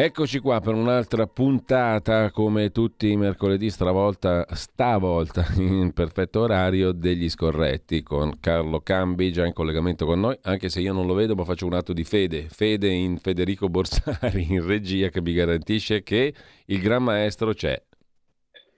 Eccoci qua per un'altra puntata, come tutti i mercoledì, stavolta, stavolta in perfetto orario, degli scorretti con Carlo Cambi già in collegamento con noi, anche se io non lo vedo ma faccio un atto di fede, fede in Federico Borsari in regia che mi garantisce che il gran maestro c'è.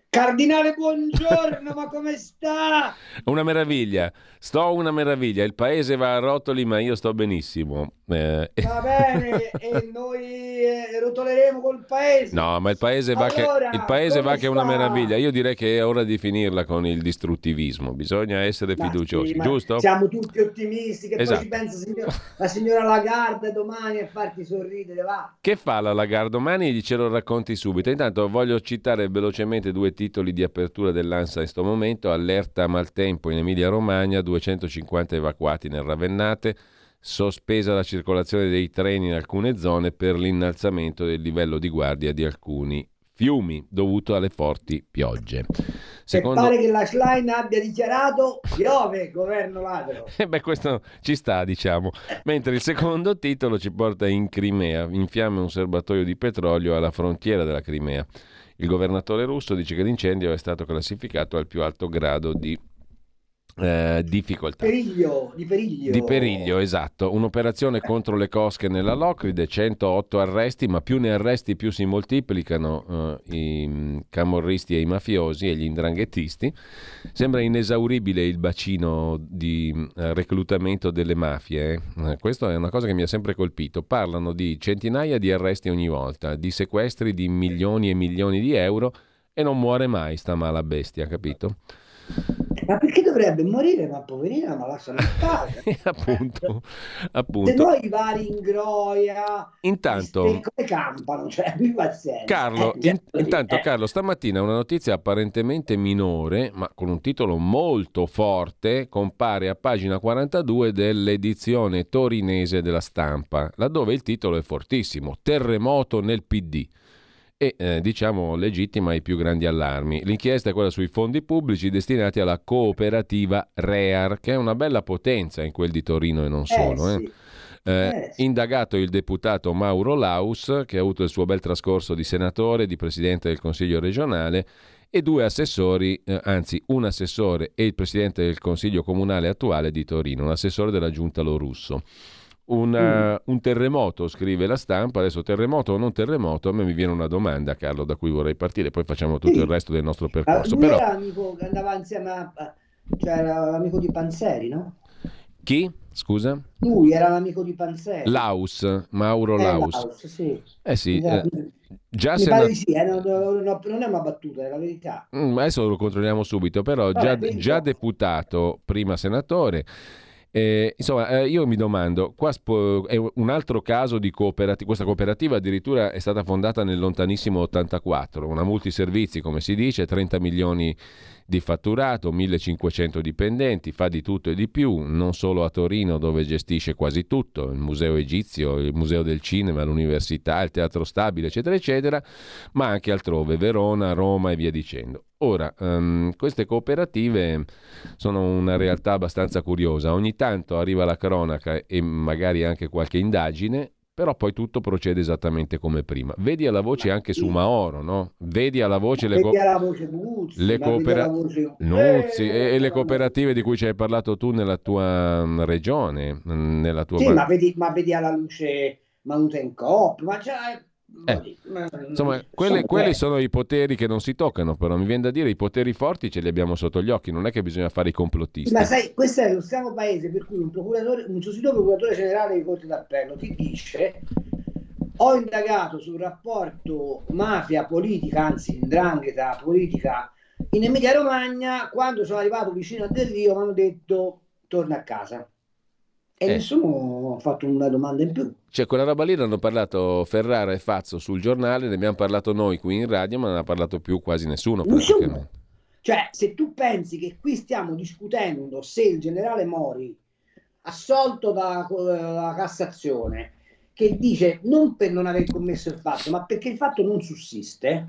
Cardinale, buongiorno, ma come sta? Una meraviglia, sto una meraviglia, il paese va a rotoli ma io sto benissimo. Eh... Va bene, e noi eh, rotoleremo col paese. No, ma il paese va, allora, che, il paese va che è una meraviglia. Io direi che è ora di finirla con il distruttivismo, bisogna essere ma fiduciosi, sì, giusto? Siamo tutti ottimisti, che esatto. poi ci pensa signora, la signora Lagarde domani a farti sorridere, va. Che fa la Lagarde domani? Ce lo racconti subito. Intanto voglio citare velocemente due titoli di apertura dell'ANSA in questo momento. Allerta maltempo in Emilia-Romagna, 250 evacuati nel Ravennate sospesa la circolazione dei treni in alcune zone per l'innalzamento del livello di guardia di alcuni fiumi dovuto alle forti piogge. Secondo... pare che la Schlein abbia dichiarato piove, governo ladro. Eh beh, questo ci sta, diciamo. Mentre il secondo titolo ci porta in Crimea, in fiamme un serbatoio di petrolio alla frontiera della Crimea. Il governatore russo dice che l'incendio è stato classificato al più alto grado di eh, difficoltà. Periglio, di periglio. Di periglio, esatto. Un'operazione contro le cosche nella Locride, 108 arresti, ma più ne arresti più si moltiplicano eh, i mm, camorristi e i mafiosi e gli indranghettisti. Sembra inesauribile il bacino di eh, reclutamento delle mafie. Eh. questa è una cosa che mi ha sempre colpito. Parlano di centinaia di arresti ogni volta, di sequestri di milioni e milioni di euro e non muore mai sta mala bestia, capito? Ma perché dovrebbe morire? Ma poverina, ma lasciala in pace. appunto, appunto. Se no i vari ingroia, intanto, come campano, cioè, Carlo, eh, in, intanto eh. Carlo, stamattina una notizia apparentemente minore, ma con un titolo molto forte, compare a pagina 42 dell'edizione torinese della stampa, laddove il titolo è fortissimo, Terremoto nel PD e eh, diciamo legittima i più grandi allarmi. L'inchiesta è quella sui fondi pubblici destinati alla cooperativa REAR, che è una bella potenza in quel di Torino e non eh, solo. Eh, sì. Eh, indagato il deputato Mauro Laus, che ha avuto il suo bel trascorso di senatore, di presidente del Consiglio regionale, e due assessori, eh, anzi un assessore e il presidente del Consiglio comunale attuale di Torino, un assessore della giunta Lorusso. Una, mm. Un terremoto, scrive la stampa, adesso terremoto o non terremoto, a me mi viene una domanda Carlo da cui vorrei partire, poi facciamo tutto sì. il resto del nostro percorso. Lui Però... era amico che andava insieme a... cioè era amico di Panzeri, no? Chi? Scusa? Lui era l'amico di Panzeri. Laus, Mauro eh, Laus. Laus sì. Eh sì. Eh, già se una... sì, eh, non, non, non, è una battuta, è la verità. Mm, adesso lo controlliamo subito, però Vabbè, già, già deputato, prima senatore. Eh, insomma, eh, io mi domando, qua spo- è un altro caso di cooperativa, questa cooperativa addirittura è stata fondata nel lontanissimo 84, una multiservizi come si dice, 30 milioni di fatturato, 1500 dipendenti, fa di tutto e di più, non solo a Torino dove gestisce quasi tutto, il museo egizio, il museo del cinema, l'università, il teatro stabile, eccetera, eccetera, ma anche altrove, Verona, Roma e via dicendo. Ora, um, queste cooperative sono una realtà abbastanza curiosa, ogni tanto arriva la cronaca e magari anche qualche indagine però poi tutto procede esattamente come prima. Vedi alla voce anche su Maoro, no? Vedi alla voce le, co- voce Nuzzi, le, coopera- voce... Nuzzi, e, e le cooperative di cui ci hai parlato tu nella tua mm, regione, mm, nella tua... Sì, ma vedi, ma vedi alla luce Mountain Coop, ma c'è Eh, insomma, quelli, quelli, sono i poteri che non si toccano, però mi viene da dire i poteri forti ce li abbiamo sotto gli occhi, non è che bisogna fare i complottisti. Ma sai, questo è lo strano paese per cui un, procuratore, un sostituto procuratore generale di Corte d'Appello ti dice ho indagato sul rapporto mafia-politica, anzi indrangheta politica in Emilia Romagna, quando sono arrivato vicino a Del Rio mi hanno detto torna a casa. E eh. nessuno ha fatto una domanda in più. Cioè, quella roba lì l'hanno parlato Ferrara e Fazzo sul giornale, ne abbiamo parlato noi qui in radio, ma non ha parlato più quasi nessuno. Nessuno. Cioè, se tu pensi che qui stiamo discutendo se il generale Mori, assolto dalla Cassazione, che dice non per non aver commesso il fatto, ma perché il fatto non sussiste,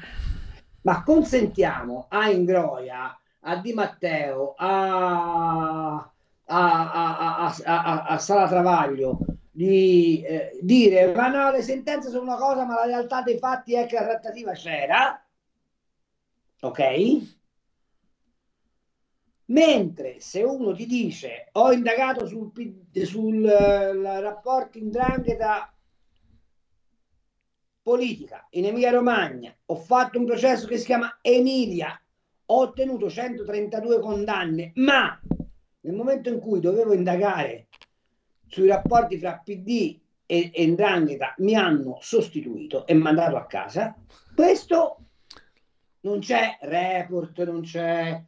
ma consentiamo a Ingroia, a Di Matteo, a, a, a, a, a Sala Travaglio di eh, dire ma no, le sentenze sono una cosa, ma la realtà dei fatti è che la trattativa c'era, ok? Mentre se uno ti dice ho indagato sul, sul uh, rapporto in drangheta politica in Emilia Romagna, ho fatto un processo che si chiama Emilia, ho ottenuto 132 condanne, ma nel momento in cui dovevo indagare sui rapporti fra PD e, e Ndrangheta mi hanno sostituito e mandato a casa, questo non c'è report, non c'è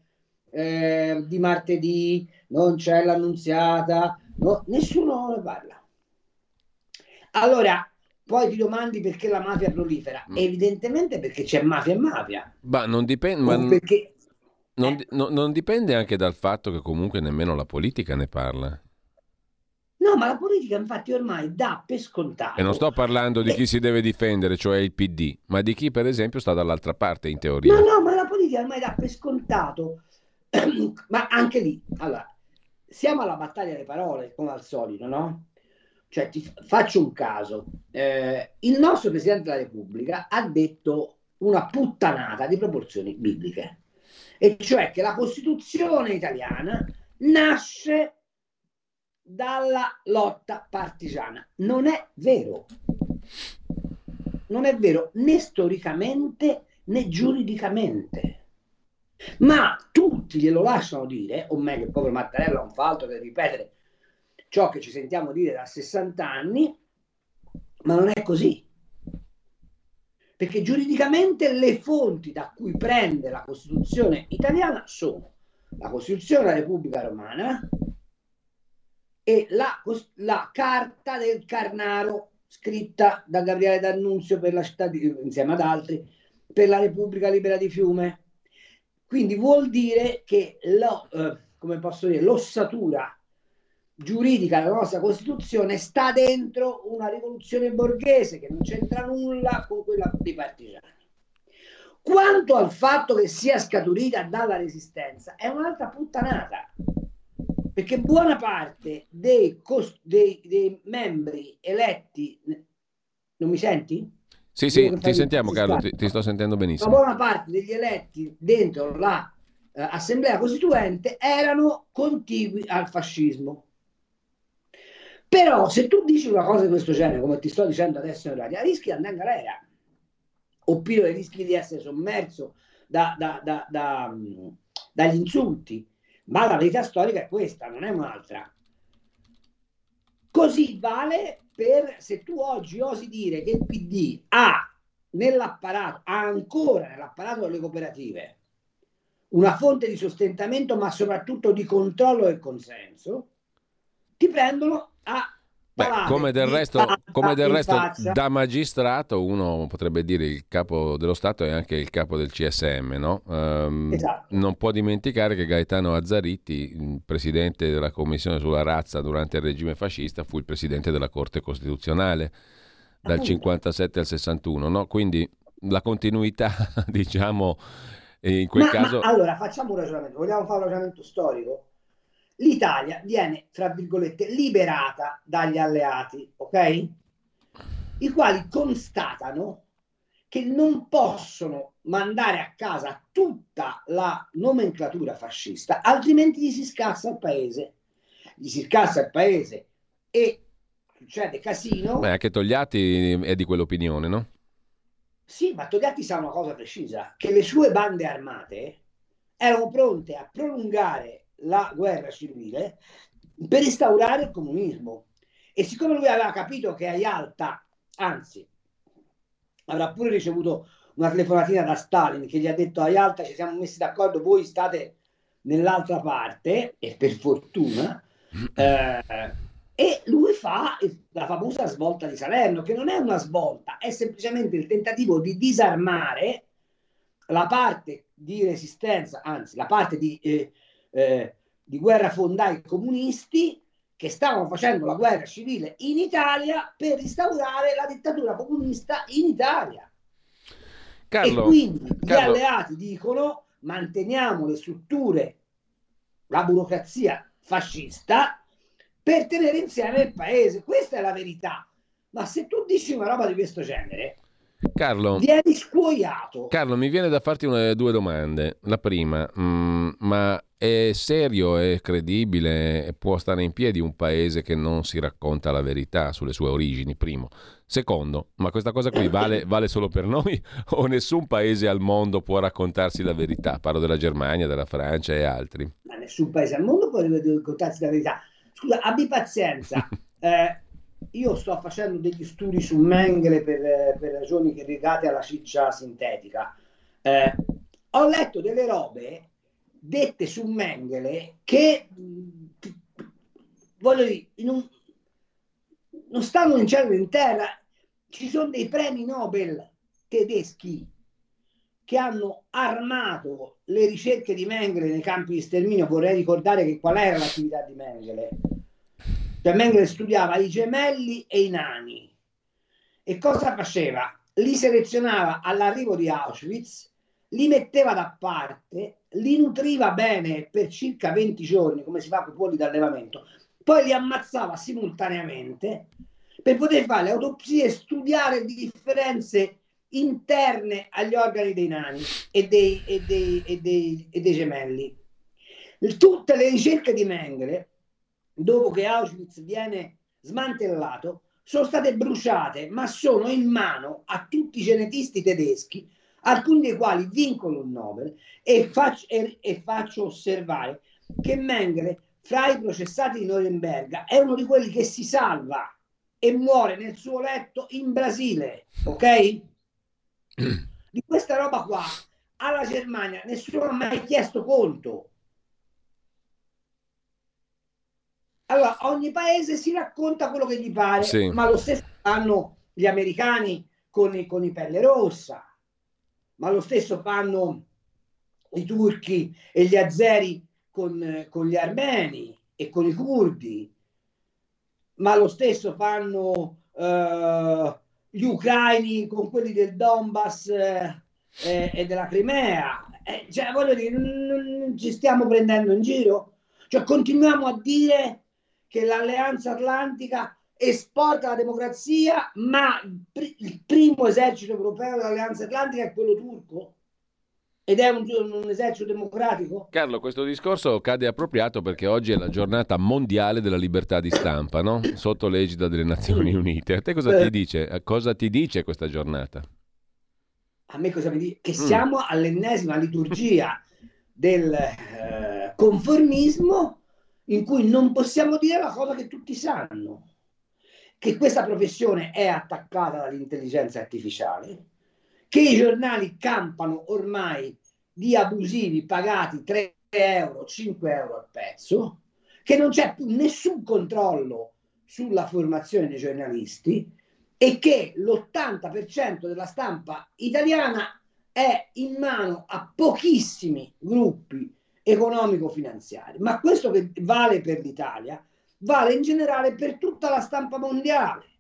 eh, di martedì, non c'è l'annunziata, no, nessuno ne parla. Allora, poi ti domandi perché la mafia prolifera. Mm. Evidentemente perché c'è mafia e mafia. Ma non dipende. Ma perché... non, eh. non, non dipende anche dal fatto che comunque nemmeno la politica ne parla. No, ma la politica infatti ormai dà per scontato. E non sto parlando di chi si deve difendere, cioè il PD, ma di chi per esempio sta dall'altra parte in teoria. No, no, ma la politica ormai dà per scontato. ma anche lì, allora, siamo alla battaglia delle parole, come al solito, no? Cioè, ti faccio un caso. Eh, il nostro Presidente della Repubblica ha detto una puttanata di proporzioni bibliche, e cioè che la Costituzione italiana nasce dalla lotta partigiana. Non è vero. Non è vero né storicamente né giuridicamente. Ma tutti glielo lasciano dire, o meglio, il povero Mattarella non fa altro che ripetere ciò che ci sentiamo dire da 60 anni, ma non è così. Perché giuridicamente le fonti da cui prende la Costituzione italiana sono la Costituzione della Repubblica Romana e la, la Carta del Carnaro scritta da Gabriele D'Annunzio per la città di, insieme ad altri per la Repubblica Libera di Fiume. Quindi vuol dire che lo, eh, come posso dire, l'ossatura giuridica della nostra Costituzione sta dentro una rivoluzione borghese che non c'entra nulla con quella dei partigiani. Quanto al fatto che sia scaturita dalla resistenza, è un'altra puttanata, perché buona parte dei, cost- dei, dei membri eletti, non mi senti? Sì, sì, ti sentiamo Carlo, ti, ti, sto sentendo benissimo. La buona parte degli eletti dentro l'Assemblea la, eh, Costituente erano contigui al fascismo. Però se tu dici una cosa di questo genere, come ti sto dicendo adesso in radio, rischi di andare in galera, oppure rischi di essere sommerso da, da, da, da, dagli insulti. Ma la verità storica è questa, non è un'altra. Così vale per se tu oggi osi dire che il PD ha nell'apparato, ha ancora nell'apparato delle cooperative una fonte di sostentamento, ma soprattutto di controllo e consenso, ti prendono a Beh, come del resto, come del resto da magistrato uno potrebbe dire il capo dello Stato è anche il capo del CSM, no? Um, esatto. Non può dimenticare che Gaetano Azzaritti, presidente della commissione sulla razza durante il regime fascista, fu il presidente della Corte Costituzionale dal Appunto. 57 al 61, no? Quindi la continuità, diciamo, in quel ma, caso... Ma, allora, facciamo un ragionamento, vogliamo fare un ragionamento storico? l'Italia viene, tra virgolette, liberata dagli alleati, ok? I quali constatano che non possono mandare a casa tutta la nomenclatura fascista, altrimenti gli si scassa il paese. Gli si scassa il paese e succede casino. Beh, anche Togliatti è di quell'opinione, no? Sì, ma Togliatti sa una cosa precisa, che le sue bande armate erano pronte a prolungare la guerra civile per instaurare il comunismo. E siccome lui aveva capito che a Yalta, anzi, avrà pure ricevuto una telefonatina da Stalin che gli ha detto a Yalta ci siamo messi d'accordo, voi state nell'altra parte, e per fortuna, eh, e lui fa la famosa svolta di Salerno, che non è una svolta, è semplicemente il tentativo di disarmare la parte di resistenza, anzi la parte di, eh, eh, di guerra fondai comunisti che stavano facendo la guerra civile in Italia per instaurare la dittatura comunista in Italia. Carlo, e quindi Carlo. gli alleati dicono manteniamo le strutture, la burocrazia fascista per tenere insieme il paese. Questa è la verità. Ma se tu dici una roba di questo genere, Carlo, vieni scuoiato. Carlo, mi viene da farti una, due domande. La prima, mh, mm, ma è serio, è credibile, può stare in piedi un paese che non si racconta la verità sulle sue origini? Primo. Secondo, ma questa cosa qui vale, vale solo per noi o nessun paese al mondo può raccontarsi la verità? Parlo della Germania, della Francia e altri. Ma nessun paese al mondo può raccontarsi la verità. Scusa, abbi pazienza. Eh, io sto facendo degli studi su Mengele per, per ragioni legate alla ciccia sintetica. Eh, ho letto delle robe dette su Mengele che voglio dire, non, non stanno in cielo in terra. Ci sono dei premi Nobel tedeschi che hanno armato le ricerche di Mengele nei campi di sterminio. Vorrei ricordare che qual era l'attività di Mengele cioè Mengele studiava i gemelli e i nani. E cosa faceva? Li selezionava all'arrivo di Auschwitz, li metteva da parte, li nutriva bene per circa 20 giorni, come si fa con i polli d'allevamento, poi li ammazzava simultaneamente per poter fare le autopsie e studiare differenze interne agli organi dei nani e dei, e dei, e dei, e dei gemelli. Tutte le ricerche di Mengele dopo che Auschwitz viene smantellato, sono state bruciate, ma sono in mano a tutti i genetisti tedeschi, alcuni dei quali vincono il Nobel, e faccio, e, e faccio osservare che Mengele, fra i processati di Norimberga, è uno di quelli che si salva e muore nel suo letto in Brasile, ok? Di questa roba qua alla Germania nessuno ha mai chiesto conto. Allora, ogni paese si racconta quello che gli pare, sì. ma lo stesso fanno gli americani con i, con i pelle rossa, ma lo stesso fanno i turchi e gli azeri con, con gli armeni e con i curdi, ma lo stesso fanno uh, gli ucraini con quelli del Donbass eh, e della Crimea. Eh, cioè, voglio dire, non, non ci stiamo prendendo in giro? Cioè, continuiamo a dire che l'Alleanza Atlantica esporta la democrazia, ma il primo esercito europeo dell'Alleanza Atlantica è quello turco? Ed è un, un, esercito democratico? Carlo, questo discorso cade appropriato perché oggi è la giornata mondiale della libertà di stampa, no? sotto l'egida delle Nazioni Unite. A te cosa ti dice? Cosa ti dice questa giornata? A me cosa mi dice? Che mm. siamo all'ennesima liturgia del eh, conformismo in cui non possiamo dire la cosa che tutti sanno, che questa professione è attaccata dall'intelligenza artificiale, che i giornali campano ormai di abusivi pagati 3 euro, 5 euro al pezzo, che non c'è più nessun controllo sulla formazione dei giornalisti e che l'80% della stampa italiana è in mano a pochissimi gruppi economico-finanziari. Ma questo che vale per l'Italia vale in generale per tutta la stampa mondiale.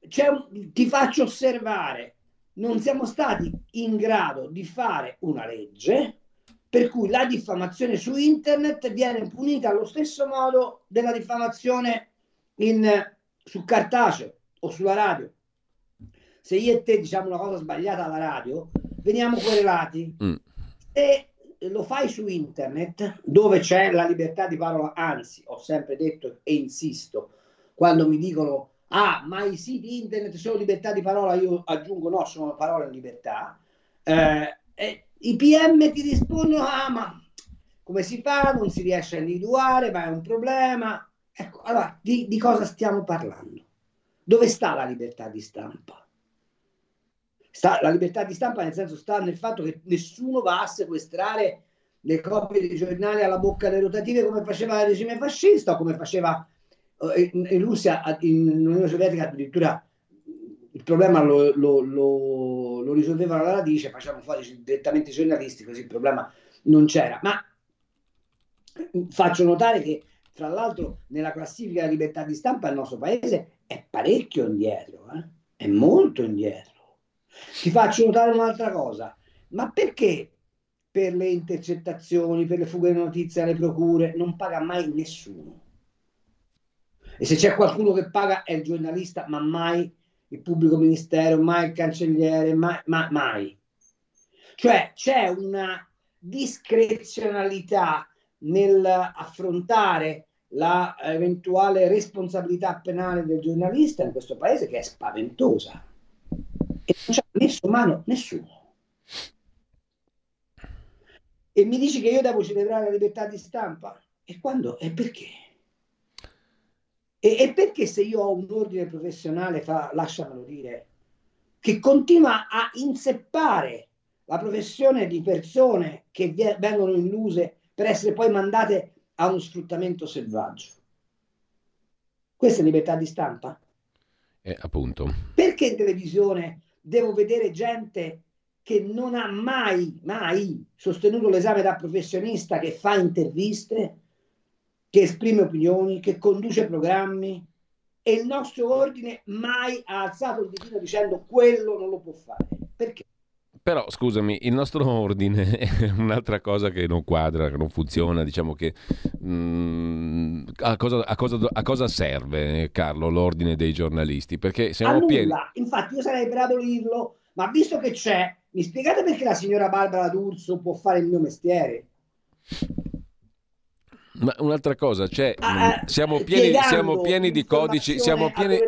Un, ti faccio osservare, non siamo stati in grado di fare una legge per cui la diffamazione su internet viene punita allo stesso modo della diffamazione in, su cartaceo o sulla radio. Se io e te diciamo una cosa sbagliata alla radio, veniamo querelati. Mm. Se lo fai su internet dove c'è la libertà di parola, anzi, ho sempre detto e insisto, quando mi dicono ah, ma i siti internet sono libertà di parola, io aggiungo no, sono parole in libertà. Eh, eh, I PM ti rispondono, ah, ma come si fa? Non si riesce a individuare, ma è un problema. Ecco, allora, di, di cosa stiamo parlando? Dove sta la libertà di stampa? Sta, la libertà di stampa nel senso sta nel fatto che nessuno va a sequestrare le copie dei giornali alla bocca delle rotative come faceva il regime fascista o come faceva eh, in, in Russia, in Unione Sovietica addirittura il problema lo, lo, lo, lo risolvevano alla radice, facevano fuori direttamente i giornalisti, così il problema non c'era. Ma faccio notare che, tra l'altro, nella classifica della libertà di stampa il nostro paese è parecchio indietro, eh? è molto indietro. Ti faccio notare un'altra cosa, ma perché per le intercettazioni, per le fughe di notizie alle procure non paga mai nessuno? E se c'è qualcuno che paga è il giornalista, ma mai il pubblico ministero, mai il cancelliere, mai, mai, mai. Cioè c'è una discrezionalità nell'affrontare la eventuale responsabilità penale del giornalista in questo paese che è spaventosa e non ci ha messo mano nessuno. E mi dici che io devo celebrare la libertà di stampa? E quando? E perché? E, e perché se io ho un ordine professionale, fa, lasciamelo dire, che continua a inseppare la professione di persone che vengono illuse per essere poi mandate a uno sfruttamento selvaggio. Questa è libertà di stampa? Eh, appunto. Perché in televisione devo vedere gente che non ha mai, mai sostenuto l'esame da professionista, che fa interviste, che esprime opinioni, che conduce programmi e il nostro ordine mai ha alzato il ditino dicendo quello non lo può fare. Perché? Però scusami, il nostro ordine è un'altra cosa che non quadra, che non funziona, diciamo che mh, mm, a, cosa, a, cosa, a, cosa, serve Carlo l'ordine dei giornalisti? Perché siamo pieni... Infatti io sarei per abolirlo, ma visto che c'è, mi spiegate perché la signora Barbara D'Urso può fare il mio mestiere? Ma un'altra cosa, cioè, ah, siamo, pieni, siamo, pieni, di codici, siamo pieni,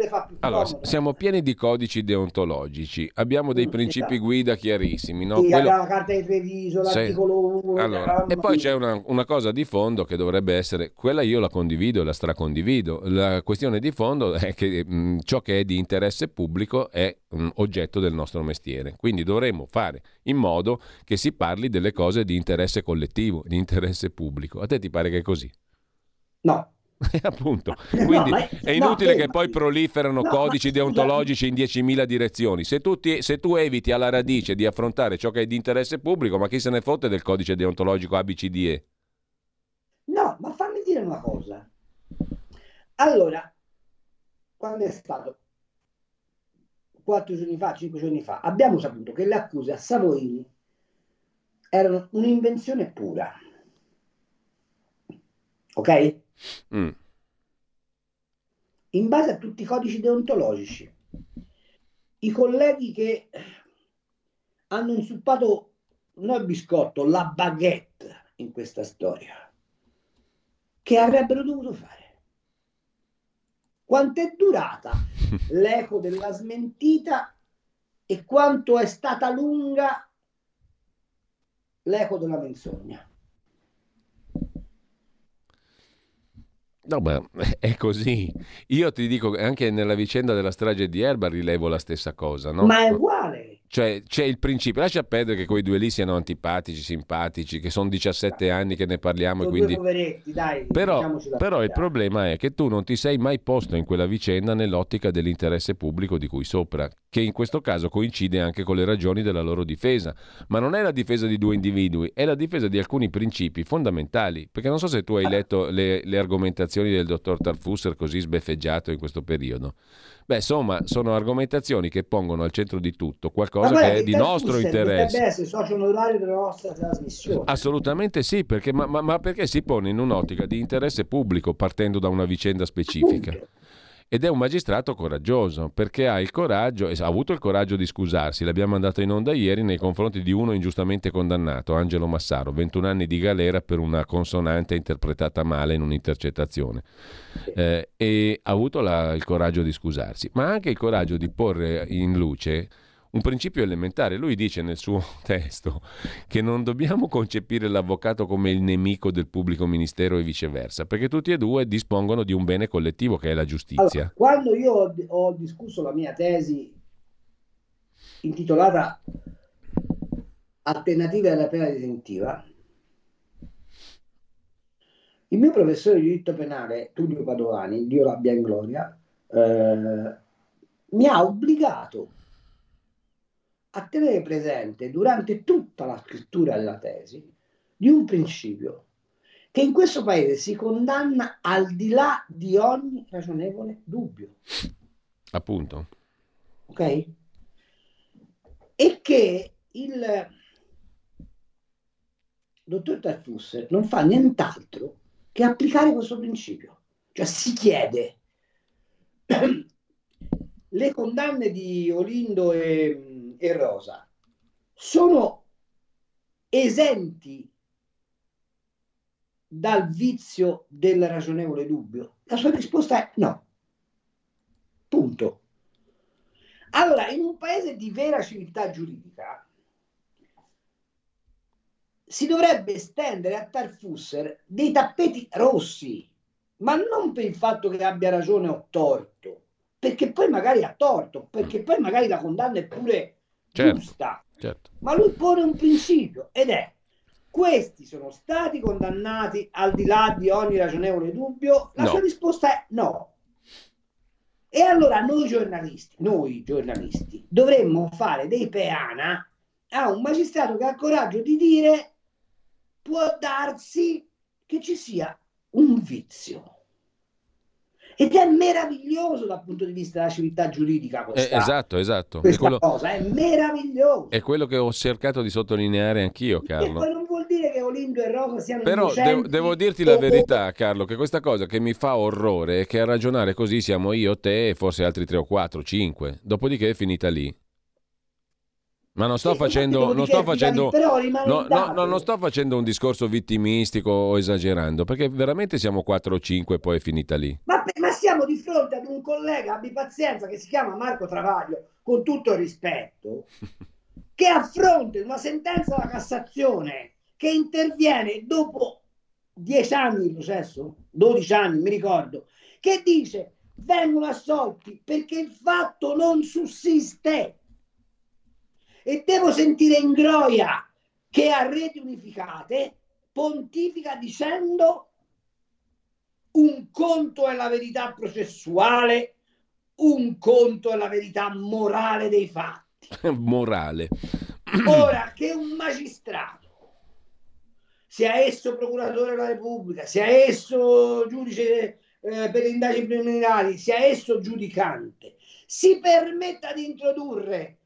allora, siamo pieni di codici deontologici, abbiamo dei principi guida chiarissimi. No? Sì, Quello... la carta di Treviso, l'articolo 1. Allora, e poi c'è una, una, cosa di fondo che dovrebbe essere, quella io la condivido e la stracondivido. La questione di fondo è che mh, ciò che è di interesse pubblico è mh, oggetto del nostro mestiere. Quindi dovremmo fare in modo che si parli delle cose di interesse collettivo, di interesse pubblico. A te ti pare che è così? No. appunto, quindi no, è inutile no, che poi proliferano no, codici deontologici in 10.000 direzioni. Se tu, ti, se tu, eviti alla radice di affrontare ciò che è di interesse pubblico, ma chi se ne fotte del codice deontologico ABCDE? No, ma fammi dire una cosa. Allora, quando è stato? Quattro giorni fa, cinque giorni fa, abbiamo saputo che le accuse a Savoini erano un'invenzione pura ok? Mm. In base a tutti i codici deontologici, i colleghi che hanno insulpato non il biscotto, la baguette in questa storia, che avrebbero dovuto fare? Quanto è durata l'eco della smentita e quanto è stata lunga l'eco della menzogna? No, ma è così. Io ti dico, anche nella vicenda della strage di Erba rilevo la stessa cosa, no? Ma è uguale. Cioè, c'è il principio, lascia perdere che quei due lì siano antipatici, simpatici, che sono 17 anni che ne parliamo. Sono quindi... poveretti, dai, però, però il problema è che tu non ti sei mai posto in quella vicenda nell'ottica dell'interesse pubblico di cui sopra, che in questo caso coincide anche con le ragioni della loro difesa. Ma non è la difesa di due individui, è la difesa di alcuni principi fondamentali. Perché non so se tu hai letto le, le argomentazioni del dottor Tarfusser così sbeffeggiato in questo periodo. Beh, insomma, sono argomentazioni che pongono al centro di tutto qualcosa che è di nostro interesse. Dovrebbe essere socio onorario della nostra trasmissione. Assolutamente sì, perché, ma, ma, ma, perché si pone in un'ottica di interesse pubblico partendo da una vicenda specifica. Ed è un magistrato coraggioso perché ha il coraggio, ha avuto il coraggio di scusarsi, l'abbiamo mandato in onda ieri nei confronti di uno ingiustamente condannato, Angelo Massaro, 21 anni di galera per una consonante interpretata male in un'intercettazione. Eh, e ha avuto la, il coraggio di scusarsi, ma anche il coraggio di porre in luce un principio elementare. Lui dice nel suo testo che non dobbiamo concepire l'avvocato come il nemico del pubblico ministero e viceversa, perché tutti e due dispongono di un bene collettivo che è la giustizia. Allora, quando io ho, discusso la mia tesi intitolata Alternative alla pena detentiva, il mio professore di diritto penale, Tullio Padovani, Dio l'abbia in gloria, eh, mi ha obbligato a tenere presente durante tutta la scrittura della tesi di un principio che in questo paese si condanna al di là di ogni ragionevole dubbio. Appunto. Ok? E che il dottor Tarfusser non fa nient'altro che applicare questo principio. Cioè si chiede le condanne di Olindo e e Rosa sono esenti dal vizio del ragionevole dubbio? La sua risposta è no. Punto. Allora, in un paese di vera civiltà giuridica si dovrebbe estendere a Tarfusser dei tappeti rossi, ma non per il fatto che abbia ragione o torto, perché poi magari ha torto, perché poi magari la condanna è pure certo, giusta. Certo. Ma lui pone un principio ed è questi sono stati condannati al di là di ogni ragionevole dubbio? La no. sua risposta è no. E allora noi giornalisti, noi giornalisti, dovremmo fare dei peana a un magistrato che ha il coraggio di dire può darsi che ci sia un vizio ed è meraviglioso dal punto di vista della civiltà giuridica questa, eh, esatto, esatto. questa è quello, cosa, è meraviglioso. È quello che ho cercato di sottolineare anch'io, Carlo. E non vuol dire che Olindo e Rosa siano Però devo, devo, dirti la verità, Carlo, che questa cosa che mi fa orrore è che a ragionare così siamo io, te e forse altri tre o quattro, cinque. Dopodiché è finita lì. Ma non sto sì, facendo, non sto facendo, no, no, no, non sto facendo un discorso vittimistico o esagerando, perché veramente siamo 4 o 5 e poi è finita lì. Ma, ma, siamo di fronte ad un collega, abbi pazienza, che si chiama Marco Travaglio, con tutto il rispetto, che affronta una sentenza della Cassazione che interviene dopo 10 anni di processo, 12 anni, mi ricordo, che dice vengono assolti perché il fatto non sussiste e devo sentire in Groia che a reti unificate pontifica dicendo un conto è la verità processuale, un conto è la verità morale dei fatti. morale. Ora che un magistrato, sia esso procuratore della Repubblica, sia esso giudice eh, per le indagini preliminari, sia esso giudicante, si permetta di introdurre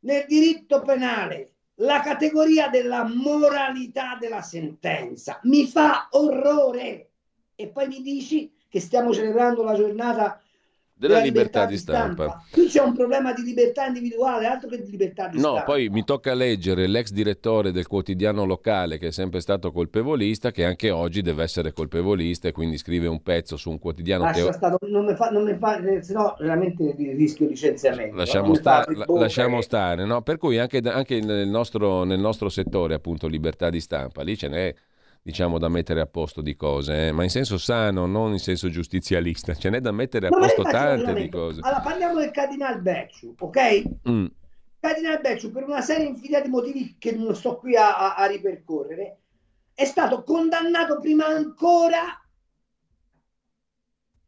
nel diritto penale la categoria della moralità della sentenza. Mi fa orrore. E poi mi dici che stiamo celebrando la giornata della libertà, libertà di stampa. stampa. Qui c'è un problema di libertà individuale, altro che di libertà di no, stampa. No, poi mi tocca leggere l'ex direttore del quotidiano locale, che è sempre stato colpevolista, che anche oggi deve essere colpevolista e quindi scrive un pezzo su un quotidiano Lascia che... Stato, non mi fa, non mi fa, eh, se no veramente rischio licenziamento. Lasciamo, sta, la, lasciamo stare, no? Per cui anche, anche nel, nostro, nel nostro settore, appunto, libertà di stampa, lì ce n'è diciamo da mettere a posto di cose, eh? ma in senso sano, non in senso giustizialista. Ce n'è da mettere a ma posto tante di cose. Allora parliamo del Cardinal Becciu, ok? Mm. Cardinal Becciu, per una serie infinita di motivi che non sto qui a, a, a ripercorrere, è stato condannato prima ancora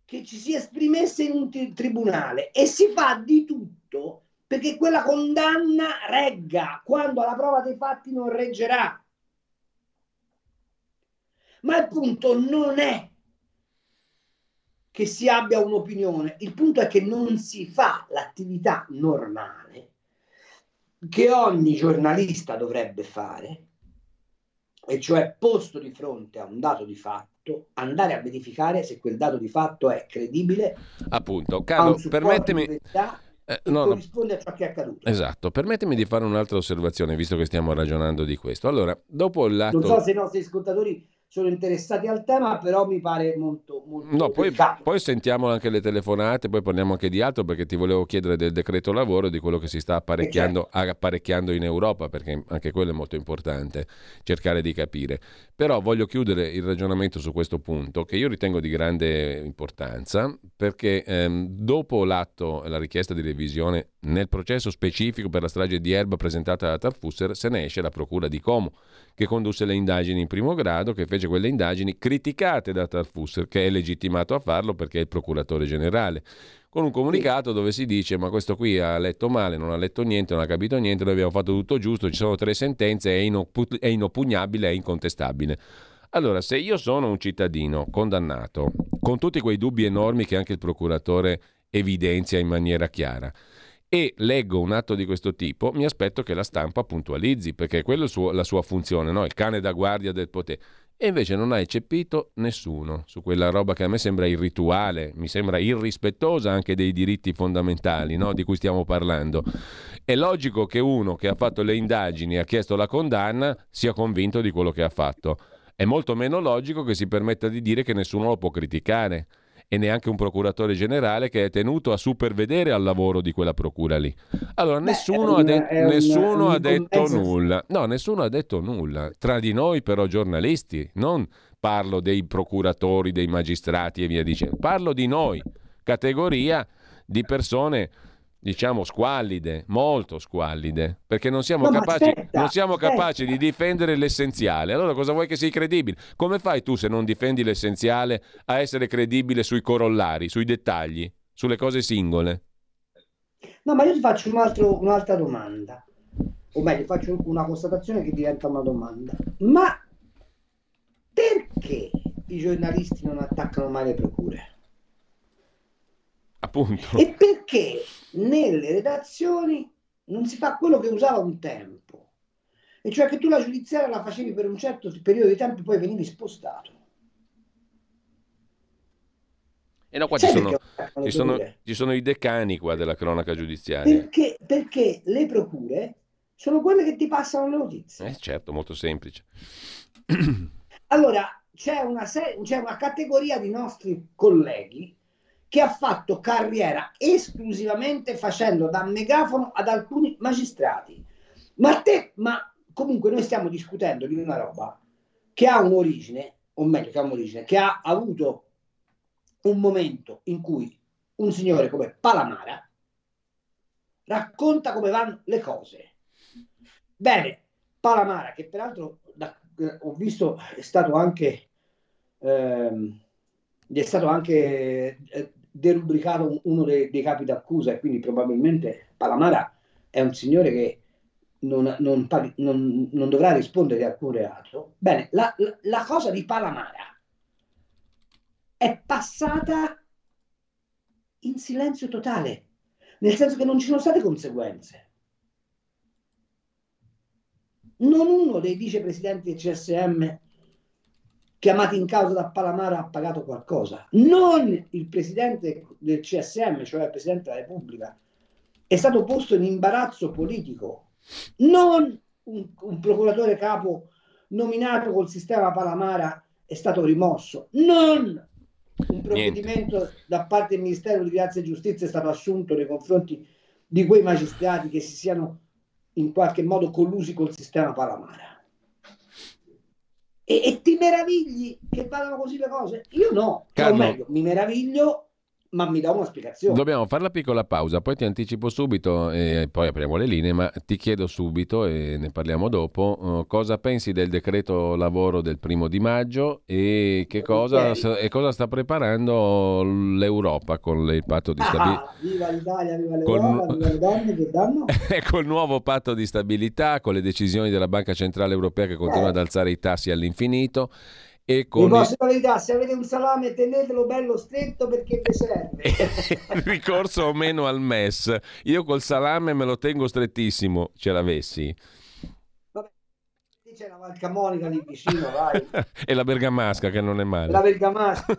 che ci si esprimesse in un t- tribunale e si fa di tutto perché quella condanna regga quando alla prova dei fatti non reggerà. Ma il punto non è che si abbia un'opinione, il punto è che non si fa l'attività normale che ogni giornalista dovrebbe fare, e cioè posto di fronte a un dato di fatto, andare a verificare se quel dato di fatto è credibile. Appunto, Carlo, permettimi... Eh, no, corrisponde no. a ciò che è accaduto. Esatto, permettimi di fare un'altra osservazione, visto che stiamo ragionando di questo. Allora, dopo il lato... Non so se i nostri ascoltatori sono interessati al tema, però mi pare molto, molto no, poi, poi, sentiamo anche le telefonate, poi parliamo anche di altro perché ti volevo chiedere del decreto lavoro e di quello che si sta apparecchiando, certo. apparecchiando in Europa, perché anche quello è molto importante cercare di capire. Però voglio chiudere il ragionamento su questo punto che io ritengo di grande importanza perché ehm, dopo l'atto, la richiesta di revisione nel processo specifico per la strage di Erba presentata da Tarfusser, se ne esce la Procura di Como che condusse le indagini in primo grado, che fece quelle indagini criticate da Tarfusser, che è legittimato a farlo perché è il procuratore generale con un comunicato dove si dice ma questo qui ha letto male, non ha letto niente, non ha capito niente, noi abbiamo fatto tutto giusto, ci sono tre sentenze, è, inoppu- è inoppugnabile, è incontestabile. Allora, se io sono un cittadino condannato, con tutti quei dubbi enormi che anche il procuratore evidenzia in maniera chiara, e leggo un atto di questo tipo, mi aspetto che la stampa puntualizzi, perché è quella la sua funzione, no? il cane da guardia del potere. E invece non ha eccepito nessuno su quella roba che a me sembra irrituale, mi sembra irrispettosa anche dei diritti fondamentali no? di cui stiamo parlando. È logico che uno che ha fatto le indagini e ha chiesto la condanna sia convinto di quello che ha fatto. È molto meno logico che si permetta di dire che nessuno lo può criticare e neanche un procuratore generale che è tenuto a supervedere al lavoro di quella procura lì. Allora, Beh, nessuno, ha, de- un, nessuno un, ha detto nulla. No, nessuno ha detto nulla. Tra di noi, però, giornalisti, non parlo dei procuratori, dei magistrati e via dicendo, parlo di noi, categoria di persone diciamo squallide, molto squallide, perché non siamo, no, capaci, aspetta, non siamo capaci, di difendere l'essenziale. Allora cosa vuoi che sei credibile? Come fai tu se non difendi l'essenziale a essere credibile sui corollari, sui dettagli, sulle cose singole? No, ma io ti faccio un altro, un'altra domanda, o meglio, faccio una constatazione che diventa una domanda. Ma perché i giornalisti non attaccano mai le procure? Appunto. E perché nelle redazioni non si fa quello che usava un tempo, e cioè che tu la giudiziaria la facevi per un certo periodo di tempo e poi venivi spostato. E no, qua ci sono, ci, sono, ci sono, i decani qua della cronaca giudiziaria. Perché, perché le procure sono quelle che ti passano le notizie. Eh, certo, molto semplice. Allora, c'è una, c'è una categoria di nostri colleghi che ha fatto carriera esclusivamente facendo da megafono ad alcuni magistrati. Ma te, ma comunque noi stiamo discutendo di una roba che ha un'origine, o meglio, che ha un'origine, che ha avuto un momento in cui un signore come Palamara racconta come vanno le cose. Bene, Palamara, che peraltro da, ho visto è stato anche, ehm, è stato anche eh, derubricato uno dei, dei capi d'accusa e quindi probabilmente Palamara è un signore che non, non, non, non dovrà rispondere di alcun reato. Bene, la, la, cosa di Palamara è passata in silenzio totale, nel senso che non ci sono state conseguenze. Non uno dei vicepresidenti del CSM chiamati in causa da Palamara ha pagato qualcosa, non il presidente del CSM, cioè il presidente della Repubblica, è stato posto in imbarazzo politico, non un, un procuratore capo nominato col sistema Palamara è stato rimosso, non un provvedimento Niente. da parte del Ministero di Grazia e Giustizia è stato assunto nei confronti di quei magistrati che si siano in qualche modo collusi col sistema Palamara e, e, ti meravigli che vadano così le cose? Io no, Carlo, o meglio, mi meraviglio ma mi dà una spiegazione. Dobbiamo fare la piccola pausa, poi ti anticipo subito e poi apriamo le linee, ma ti chiedo subito e ne parliamo dopo uh, cosa pensi del decreto lavoro del primo di maggio e che cosa, e cosa sta preparando l'Europa con il patto di stabilità. Ah, viva l'Italia, viva l'Europa, con... viva le donne che danno. col nuovo patto di stabilità, con le decisioni della Banca Centrale Europea che continua eh. ad alzare i tassi all'infinito e con... Vi posso verità, se avete un salame tenetelo bello stretto perché vi serve. Ricorso o meno al MES. Io col salame me lo tengo strettissimo, ce l'avessi. Vabbè, c'è la Valcamonica lì vicino, vai. e la Bergamasca che non è male. La Bergamasca.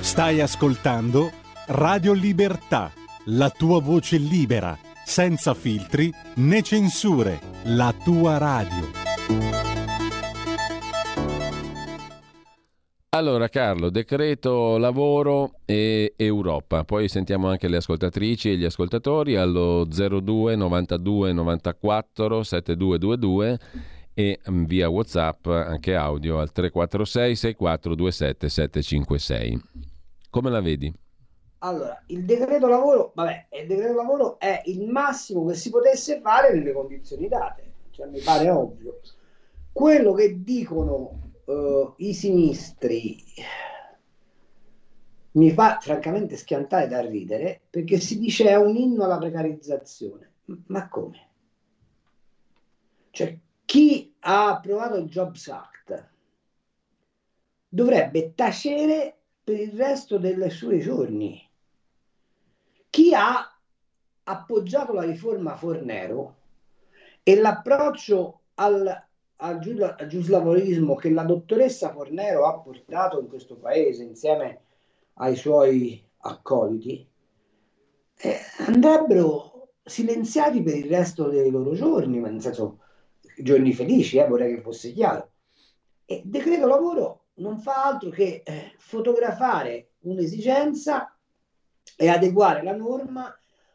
Stai ascoltando Radio Libertà, la tua voce libera, senza filtri né censure, la tua radio. Allora Carlo, decreto lavoro e Europa, poi sentiamo anche le ascoltatrici e gli ascoltatori allo 02 92 94 7222 e via Whatsapp anche audio al 346 6427 756. Come la vedi? Allora, il decreto lavoro, vabbè, il decreto lavoro è il massimo che si potesse fare nelle condizioni date, cioè mi pare ovvio. Quello che dicono uh, i sinistri mi fa francamente schiantare da ridere perché si dice è un inno alla precarizzazione. Ma come? Cioè, chi ha approvato il Jobs Act dovrebbe tacere per il resto dei suoi giorni. Chi ha appoggiato la riforma Fornero e l'approccio al, al, al giuslavorismo che la dottoressa Fornero ha portato in questo paese insieme ai suoi accoliti, eh, andrebbero silenziati per il resto dei loro giorni, ma nel senso giorni felici, eh, vorrei che fosse chiaro. E decreto lavoro non fa altro che eh, fotografare un'esigenza e adeguare la norma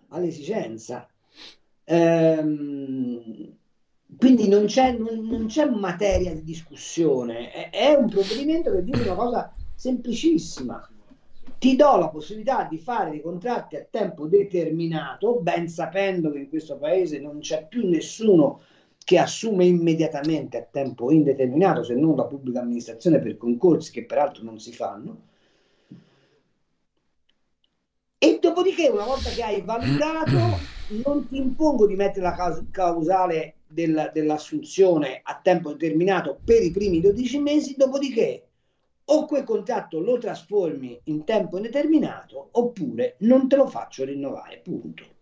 all'esigenza. Ehm, quindi non c'è, non, non c'è, materia di discussione, è, è, un provvedimento che dice una cosa semplicissima. Ti do la possibilità di fare dei contratti a tempo determinato, ben sapendo che in questo paese non c'è più nessuno che assume immediatamente a tempo indeterminato, se non la pubblica amministrazione per concorsi che peraltro non si fanno. E dopodiché, una volta che hai valutato, non ti impongo di mettere la causale del, dell'assunzione a tempo determinato per i primi 12 mesi, dopodiché o quel contratto lo trasformi in tempo indeterminato oppure non te lo faccio rinnovare, punto.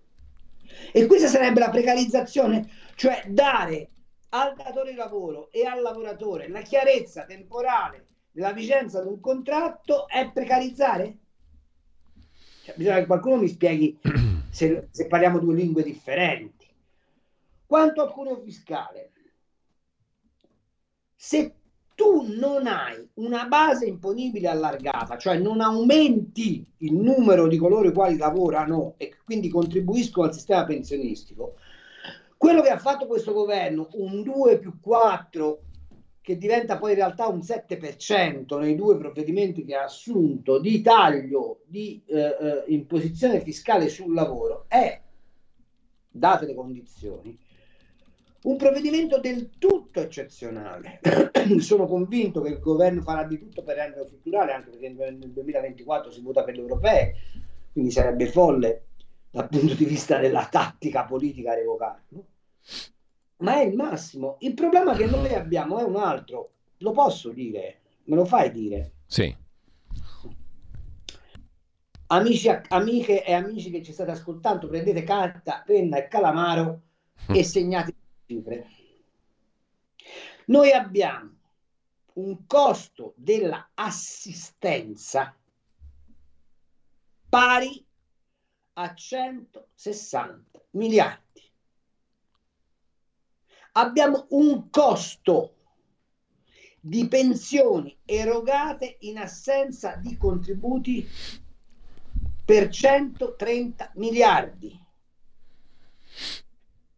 E questa sarebbe la precarizzazione cioè dare al datore di lavoro e al lavoratore la chiarezza temporale della vigenza di un contratto è precarizzare? Cioè, bisogna che qualcuno mi spieghi se, se parliamo due lingue differenti. Quanto al cuneo fiscale, se tu non hai una base imponibile allargata, cioè non aumenti il numero di coloro i quali lavorano e quindi contribuiscono al sistema pensionistico, quello che ha fatto questo governo, un 2 più 4, che diventa poi in realtà un 7% nei due provvedimenti che ha assunto di taglio di eh, eh, imposizione fiscale sul lavoro, è, date le condizioni, un provvedimento del tutto eccezionale. Sono convinto che il governo farà di tutto per renderlo strutturale, anche perché nel 2024 si vota per le europee, quindi sarebbe folle dal punto di vista della tattica politica revocarlo ma è il massimo. Il problema che noi abbiamo è un altro. Lo posso dire? Me lo fai dire? Sì. Amici, amiche e amici che ci state ascoltando, prendete carta, penna e calamaro e mm. segnate le cifre. Noi abbiamo un costo dell'assistenza pari a 160 miliardi abbiamo un costo di pensioni erogate in assenza di contributi per 130 miliardi.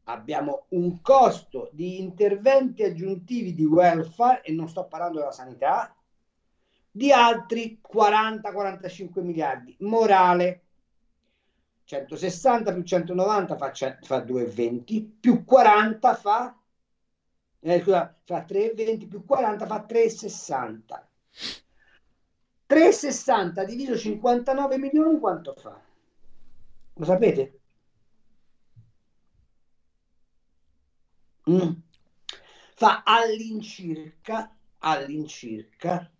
Abbiamo un costo di interventi aggiuntivi di welfare, e non sto parlando della sanità, di altri 40-45 miliardi. Morale, 160 più 190 fa, fa 2,20 più 40 fa eh, scusa, fa 3,20 più 40 fa 3,60 3,60 diviso 59 milioni quanto fa? Lo sapete? Mm. Fa all'incirca all'incirca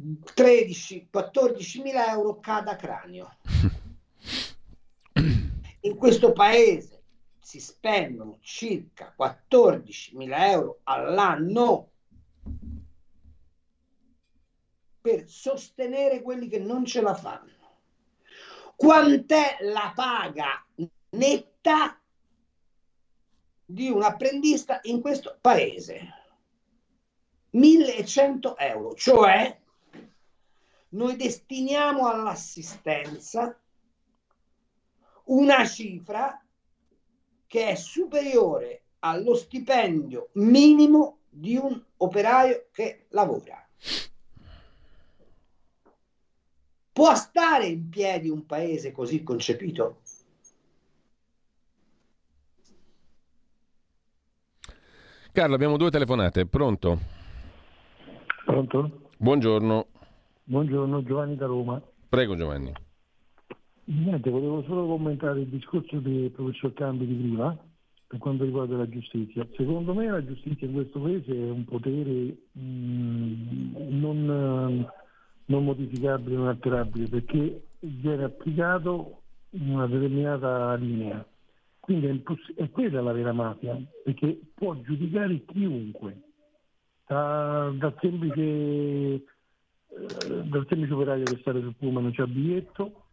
13-14 mila euro cada cranio. In questo paese si spendono circa 14 mila euro all'anno per sostenere quelli che non ce la fanno. Quant'è la paga netta di un apprendista in questo paese? 1100 euro, cioè noi destiniamo all'assistenza una cifra che è superiore allo stipendio minimo di un operaio che lavora. Può stare in piedi un paese così concepito? Carlo, abbiamo due telefonate. Pronto? Pronto? Buongiorno. Buongiorno, Giovanni da Roma. Prego Giovanni. Niente, volevo solo commentare il discorso del professor Cambi di prima per quanto riguarda la giustizia. Secondo me la giustizia in questo paese è un potere mh, mm, non, non modificabile, non alterabile, perché viene applicato in una determinata linea. Quindi è, imposs- è quella la vera mafia, perché può giudicare chiunque, da, dal, semplice, eh, dal semplice operaio che sta sul pullman non c'ha biglietto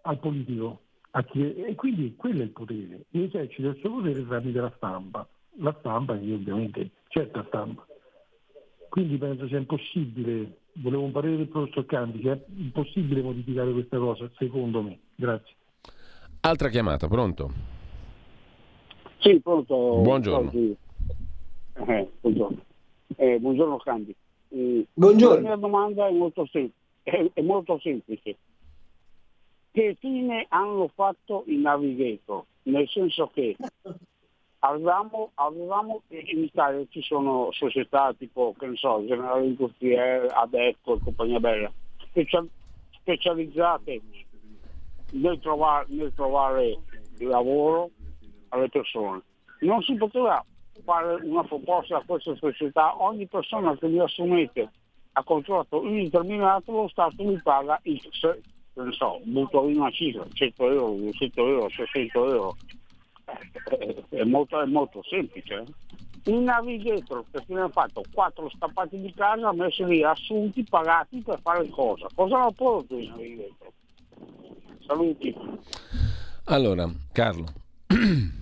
al politico. Chi, e quindi quello è il potere. Esercita il suo potere tramite la stampa. La stampa che ovviamente certa stampa. Quindi penso sia impossibile, volevo un parere del professor Canti, sia impossibile modificare questa cosa, secondo me. Grazie. Altra chiamata, pronto? Sì, pronto. Buongiorno. Eh, buongiorno. Eh, buongiorno Canti. Eh, buongiorno. La mia domanda è molto, sem- è, è molto semplice che fine hanno fatto i navigator? Nel senso che avevamo, avevamo, in Italia ci sono società tipo, che ne so, Generale Industriale, Adecco e compagnia bella, specializzate nel trovare, nel trovare lavoro alle persone. Non si poteva fare una proposta a questa società, ogni persona che vi assumete a contratto indeterminato lo Stato mi paga X non so, butto in una cifra, 100 euro, 200 euro, 600 euro, è molto, è molto semplice. Eh. Il navigator che ne ha fatto quattro stappati di casa, ha messo lì assunti, pagati per fare cosa? Cosa lo può tu il navigator? Saluti. Allora, Carlo.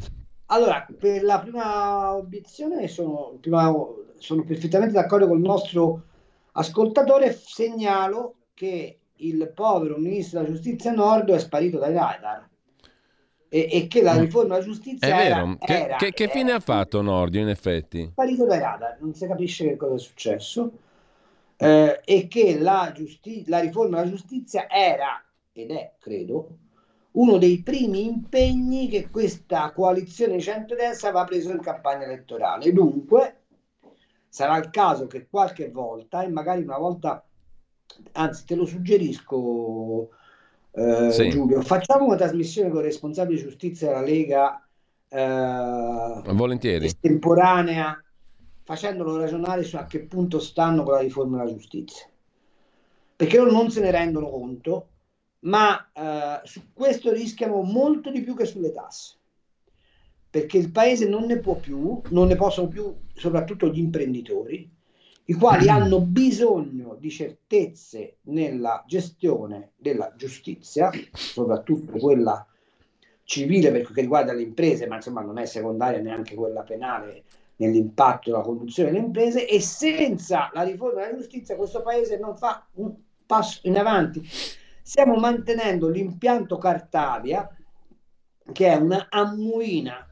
Allora, per la prima obiezione sono, prima, sono perfettamente d'accordo con il nostro ascoltatore, segnalo che il povero ministro della giustizia Nordo è sparito dai radar e, e che la mm. riforma della giustizia è vero. Era, che, era, che, che fine era, ha fatto Nordio in effetti? Sparito dai radar, non si capisce che cosa è successo eh, e che la, giusti- la riforma della giustizia era ed è, credo, uno dei primi impegni che questa coalizione centrodestra aveva preso in campagna elettorale. Dunque, sarà il caso che qualche volta, e magari una volta anzi te lo suggerisco eh, sì. Giulio, facciamo una trasmissione con il responsabile giustizia della Lega eh, volentieri estemporanea facendolo ragionare su a che punto stanno con la riforma della giustizia perché loro non se ne rendono conto ma eh, su questo rischiano molto di più che sulle tasse perché il paese non ne può più non ne possono più soprattutto gli imprenditori i quali hanno bisogno di certezze nella gestione della giustizia, soprattutto quella civile perché riguarda le imprese, ma insomma non è secondaria neanche quella penale nell'impatto della conduzione delle imprese e senza la riforma della giustizia questo paese non fa un passo in avanti. Stiamo mantenendo l'impianto Cartavia, che è una ammuina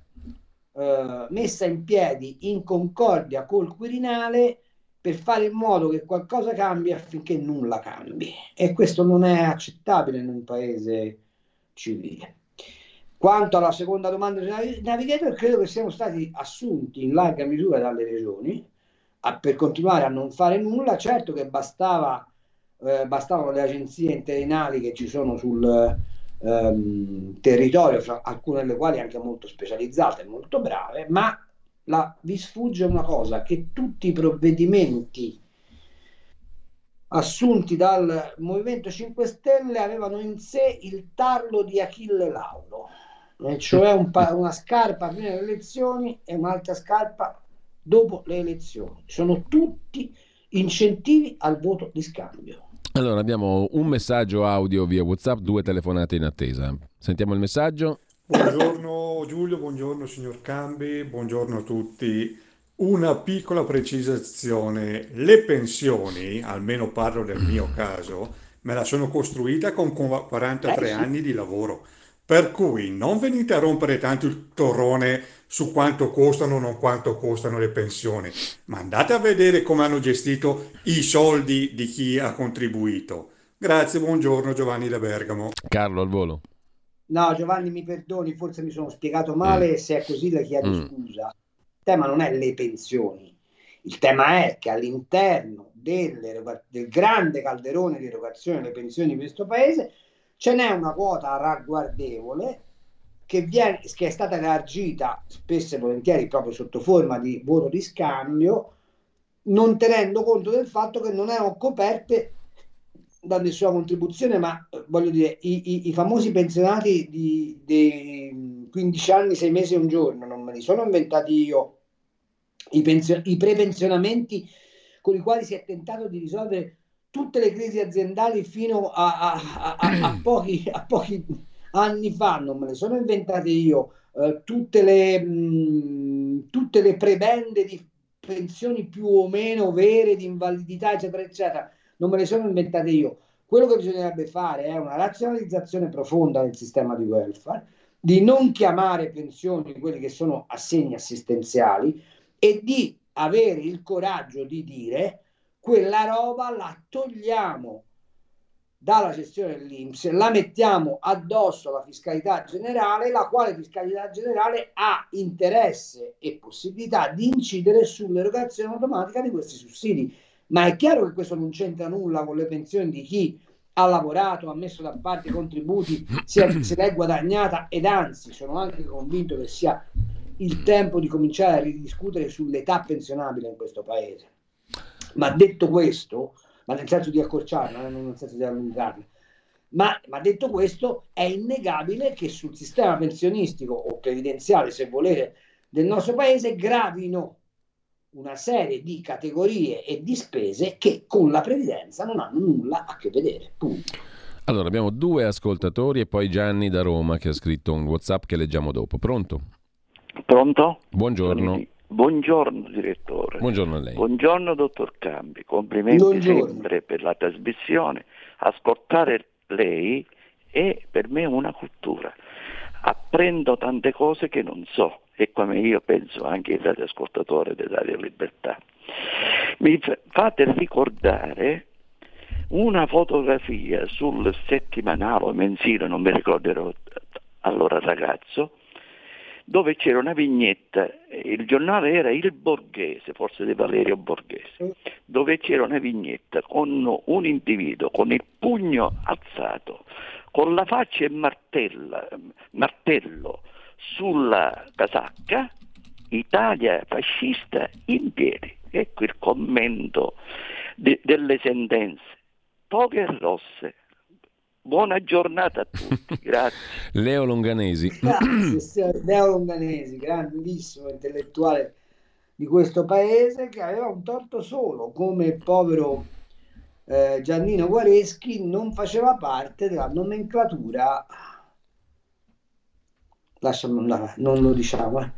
eh, messa in piedi in concordia col Quirinale per fare in modo che qualcosa cambi affinché nulla cambi. E questo non è accettabile in un paese civile. Quanto alla seconda domanda del navigator, credo che siano stati assunti in larga misura dalle regioni a, per continuare a non fare nulla. Certo che bastava, eh, bastavano le agenzie interinali che ci sono sul ehm, territorio, fra alcune delle quali anche molto specializzate, molto brave, ma la, vi sfugge una cosa, che tutti i provvedimenti assunti dal Movimento 5 Stelle avevano in sé il tarlo di Achille Lauro, cioè un pa- una scarpa prima delle elezioni e un'altra scarpa dopo le elezioni. Sono tutti incentivi al voto di scambio. Allora abbiamo un messaggio audio via WhatsApp, due telefonate in attesa. Sentiamo il messaggio. Buongiorno Giulio, buongiorno signor Cambi, buongiorno a tutti. Una piccola precisazione, le pensioni, almeno parlo del mio caso, me la sono costruita con 43 eh anni di lavoro, per cui non venite a rompere tanto il torrone su quanto costano o non quanto costano le pensioni, ma andate a vedere come hanno gestito i soldi di chi ha contribuito. Grazie, buongiorno Giovanni da Bergamo. Carlo al volo. No, Giovanni, mi perdoni, forse mi sono spiegato male, mm. se è così le chiedo mm. scusa tema non è le pensioni, il tema è che all'interno delle, del grande calderone di erogazione delle pensioni di questo paese ce n'è una quota ragguardevole che, viene, che è stata elargita spesso e volentieri proprio sotto forma di voto di scambio, non tenendo conto del fatto che non erano coperte da nessuna contribuzione, ma voglio dire, i, i, i famosi pensionati di, di 15 anni, 6 mesi e un giorno, non me li sono inventati io, i, pensio- i prepensionamenti con i quali si è tentato di risolvere tutte le crisi aziendali fino a, a, a, a pochi, pochi, anni fa, non me le sono inventate io, eh, tutte, le, mh, tutte le prebende di pensioni più o meno vere, di invalidità, eccetera, eccetera, non me le sono inventate io. Quello che bisognerebbe fare è una razionalizzazione profonda del sistema di welfare, di non chiamare pensioni quelli che sono assegni assistenziali, e di avere il coraggio di dire quella roba la togliamo dalla gestione dell'Inps, la mettiamo addosso alla fiscalità generale, la quale fiscalità generale ha interesse e possibilità di incidere sull'erogazione automatica di questi sussidi. Ma è chiaro che questo non c'entra nulla con le pensioni di chi ha lavorato, ha messo da parte i contributi, se l'è guadagnata ed anzi sono anche convinto che sia il tempo di cominciare a ridiscutere sull'età pensionabile in questo paese. Ma detto questo, ma nel senso di accorciarla, non nel senso di allungarla, ma, ma, detto questo, è innegabile che sul sistema pensionistico o previdenziale, se volete, del nostro paese gravino una serie di categorie e di spese che con la previdenza non hanno nulla a che vedere. Punto. Allora, abbiamo due ascoltatori e poi Gianni da Roma che ha scritto un WhatsApp che leggiamo dopo. Pronto? Pronto? Buongiorno. Buongiorno direttore. Buongiorno a lei. Buongiorno dottor Cambi, complimenti Buongiorno. sempre per la trasmissione. Ascoltare lei è per me una cultura. Apprendo tante cose che non so e come io penso anche il radioascoltatore dell'Aria Libertà. Mi fate ricordare una fotografia sul settimanale o mensile, non mi ricorderò allora ragazzo, dove c'era una vignetta, il giornale era Il Borghese, forse di Valerio Borghese, dove c'era una vignetta con un individuo con il pugno alzato, con la faccia e martello sulla casacca, Italia fascista in piedi. Ecco il commento de- delle sentenze, poche rosse, Buona giornata a tutti, grazie. Leo Longanesi. Grazie, Leo Longanesi, grandissimo intellettuale di questo paese che aveva un torto solo, come il povero eh, Giannino Guareschi non faceva parte della nomenclatura lasciamo andare, non lo diciamo, eh.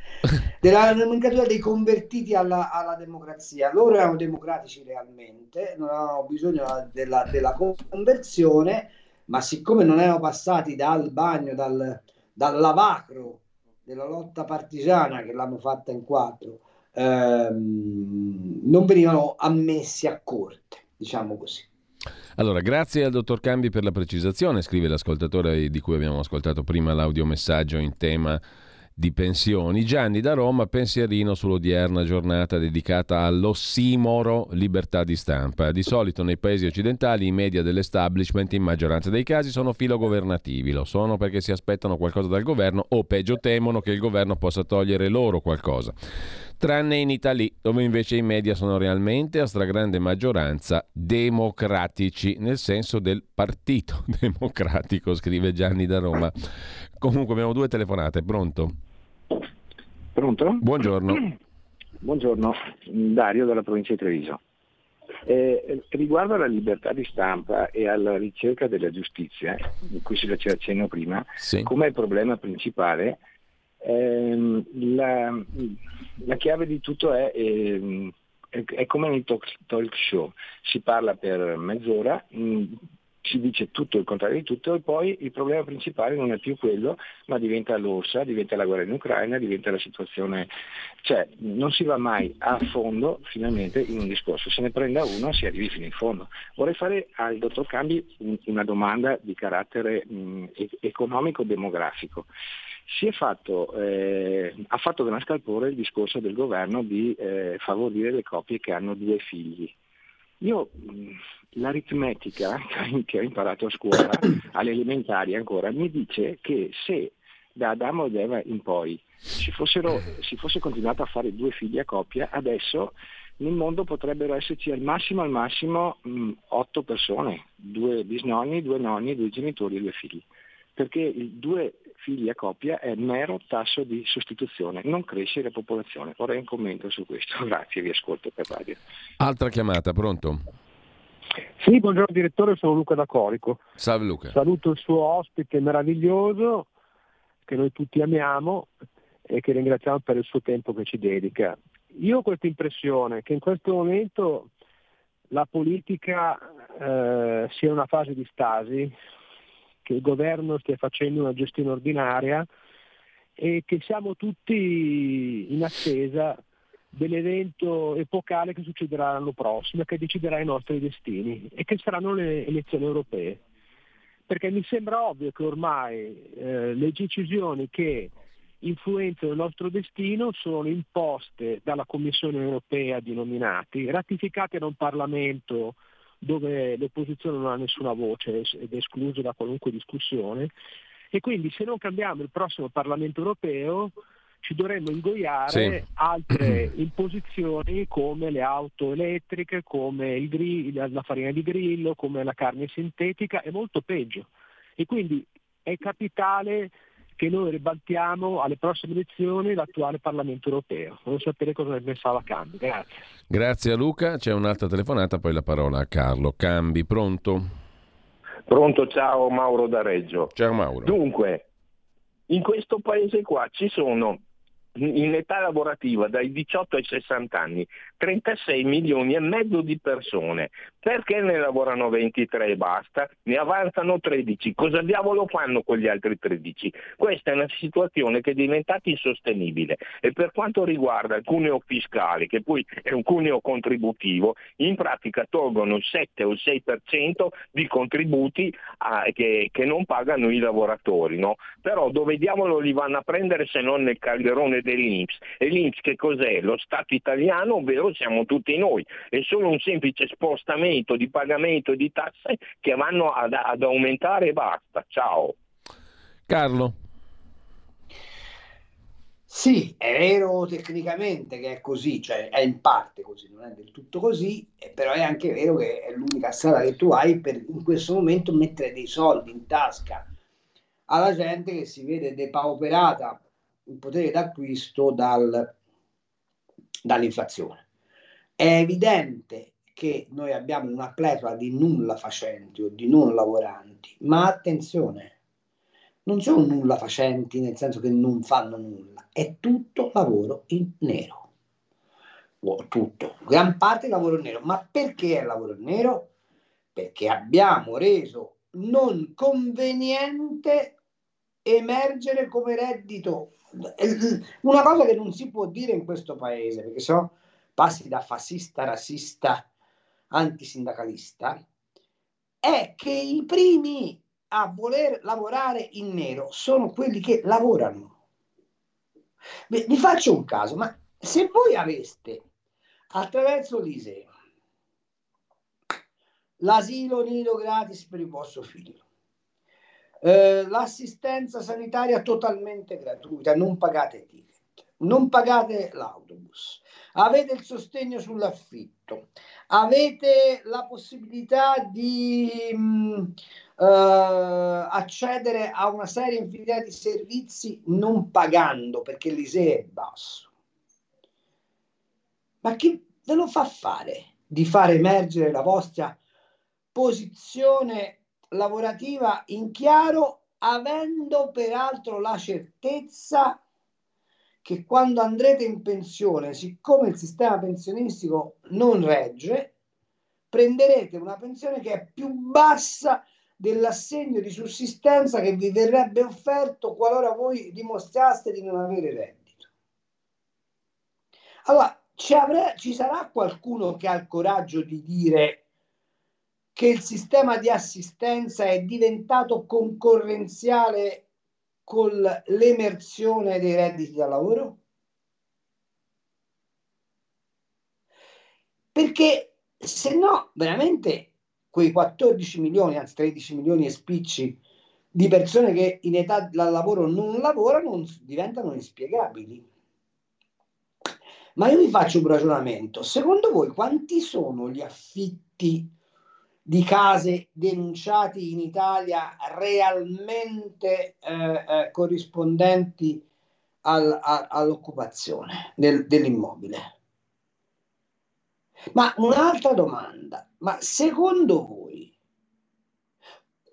della nomenclatura dei convertiti alla, alla, democrazia. Loro erano democratici realmente, non avevano bisogno della, della conversione ma siccome non erano passati dal bagno, dal, dal lavacro della lotta partigiana che l'hanno fatta in quattro, ehm, non venivano ammessi a corte, diciamo così. Allora, grazie al dottor Cambi per la precisazione, scrive l'ascoltatore di cui abbiamo ascoltato prima l'audiomessaggio in tema di pensioni. Gianni da Roma, pensierino sull'odierna giornata dedicata all'ossimoro libertà di stampa. Di solito nei paesi occidentali i media dell'establishment in maggioranza dei casi sono filogovernativi, lo sono perché si aspettano qualcosa dal governo o peggio temono che il governo possa togliere loro qualcosa. Tranne in Italia, dove invece i media sono realmente a stragrande maggioranza democratici, nel senso del partito democratico, scrive Gianni da Roma. Comunque abbiamo due telefonate, pronto? Pronto? Buongiorno. Buongiorno, Dario dalla provincia di Treviso. Eh, riguardo alla libertà di stampa e alla ricerca della giustizia, di cui si faceva accenno prima, sì. come problema principale, ehm, la, la, chiave di tutto è, ehm, è, è come nei talk, talk, show, si parla per mezz'ora, mh, si dice tutto il contrario di tutto e poi il problema principale non è più quello, ma diventa l'orsa, diventa la guerra in Ucraina, diventa la situazione, cioè non si va mai a fondo finalmente in un discorso, se ne prenda uno si arrivi fino in fondo. Vorrei fare al dottor Cambi una domanda di carattere economico-demografico. Fatto, eh, ha fatto gran scalpore il discorso del governo di eh, favorire le coppie che hanno due figli. Io l'aritmetica che ho imparato a scuola, alle elementari ancora, mi dice che se da Adamo ed Eva in poi si, fossero, si fosse continuato a fare due figli a coppia, adesso nel mondo potrebbero esserci al massimo al massimo mh, otto persone, due bisnonni, due nonni, due genitori e due figli. Perché il due figli a coppia è mero tasso di sostituzione, non cresce la popolazione. Vorrei un commento su questo, grazie, vi ascolto per radio. Altra chiamata, pronto? Sì, buongiorno direttore, sono Luca da Corico. Salve Luca. Saluto il suo ospite meraviglioso che noi tutti amiamo e che ringraziamo per il suo tempo che ci dedica. Io ho questa impressione che in questo momento la politica eh, sia in una fase di stasi, che il governo stia facendo una gestione ordinaria e che siamo tutti in attesa dell'evento epocale che succederà l'anno prossimo che deciderà i nostri destini e che saranno le elezioni europee. Perché mi sembra ovvio che ormai eh, le decisioni che influenzano il nostro destino sono imposte dalla Commissione europea di nominati, ratificate da un Parlamento dove l'opposizione non ha nessuna voce ed è escluso da qualunque discussione e quindi se non cambiamo il prossimo Parlamento europeo ci dovremmo ingoiare sì. altre imposizioni come le auto elettriche, come grill, la farina di grillo, come la carne sintetica e molto peggio. E quindi è capitale che noi ribaltiamo alle prossime elezioni l'attuale Parlamento europeo. Voglio sapere cosa ne pensava Cambi. Grazie. Grazie a Luca. C'è un'altra telefonata, poi la parola a Carlo. Cambi, pronto? Pronto, ciao Mauro da Reggio. Ciao Mauro. Dunque, in questo paese qua ci sono in età lavorativa dai 18 ai 60 anni 36 milioni e mezzo di persone. Perché ne lavorano 23 e basta? Ne avanzano 13. Cosa diavolo fanno con gli altri 13? Questa è una situazione che è diventata insostenibile e per quanto riguarda il cuneo fiscale, che poi è un cuneo contributivo, in pratica tolgono il 7 o il 6% di contributi a, che, che, non pagano i lavoratori. No? Però dove diavolo li vanno a prendere se non nel calderone dell'Inps? E l'Inps che cos'è? Lo Stato italiano, ovvero siamo tutti noi, è solo un semplice spostamento di pagamento di tasse che vanno ad, ad aumentare e basta. Ciao. Carlo. Sì, è vero tecnicamente che è così, cioè è in parte così, non è del tutto così, però è anche vero che è l'unica strada che tu hai per in questo momento mettere dei soldi in tasca alla gente che si vede depauperata in potere d'acquisto dal, dall'inflazione. È evidente che noi abbiamo una pletora di nulla facenti o di non lavoranti, ma attenzione, non sono nulla facenti nel senso che non fanno nulla, è tutto lavoro in nero. Tutto, gran parte lavoro in nero. Ma perché è lavoro in nero? Perché abbiamo reso non conveniente emergere come reddito. Una cosa che non si può dire in questo paese, perché so passi da fascista, razzista, antisindacalista, è che i primi a voler lavorare in nero sono quelli che lavorano. Vi faccio un caso, ma se voi aveste attraverso l'ISE l'asilo nido gratis per il vostro figlio, eh, l'assistenza sanitaria totalmente gratuita, non pagate ticket, non pagate l'autobus, avete il sostegno sull'affitto, avete la possibilità di mh, mm, eh, accedere a una serie infinita di servizi non pagando perché l'ISE è basso. Ma chi ve lo fa fare di far emergere la vostra posizione lavorativa in chiaro, avendo peraltro la certezza che quando andrete in pensione, siccome il sistema pensionistico non regge, prenderete una pensione che è più bassa dell'assegno di sussistenza che vi verrebbe offerto qualora voi dimostraste di non avere reddito. Allora, ci, avrà, ci sarà qualcuno che ha il coraggio di dire che il sistema di assistenza è diventato concorrenziale con l'emersione dei redditi da lavoro? Perché se no, veramente quei 14 milioni, anzi 13 milioni e spicci di persone che in età da lavoro non lavorano diventano inspiegabili. Ma io vi faccio un ragionamento. Secondo voi quanti sono gli affitti di case denunciati in Italia realmente eh, eh, corrispondenti al, a, all'occupazione del, dell'immobile. Ma un'altra domanda, ma secondo voi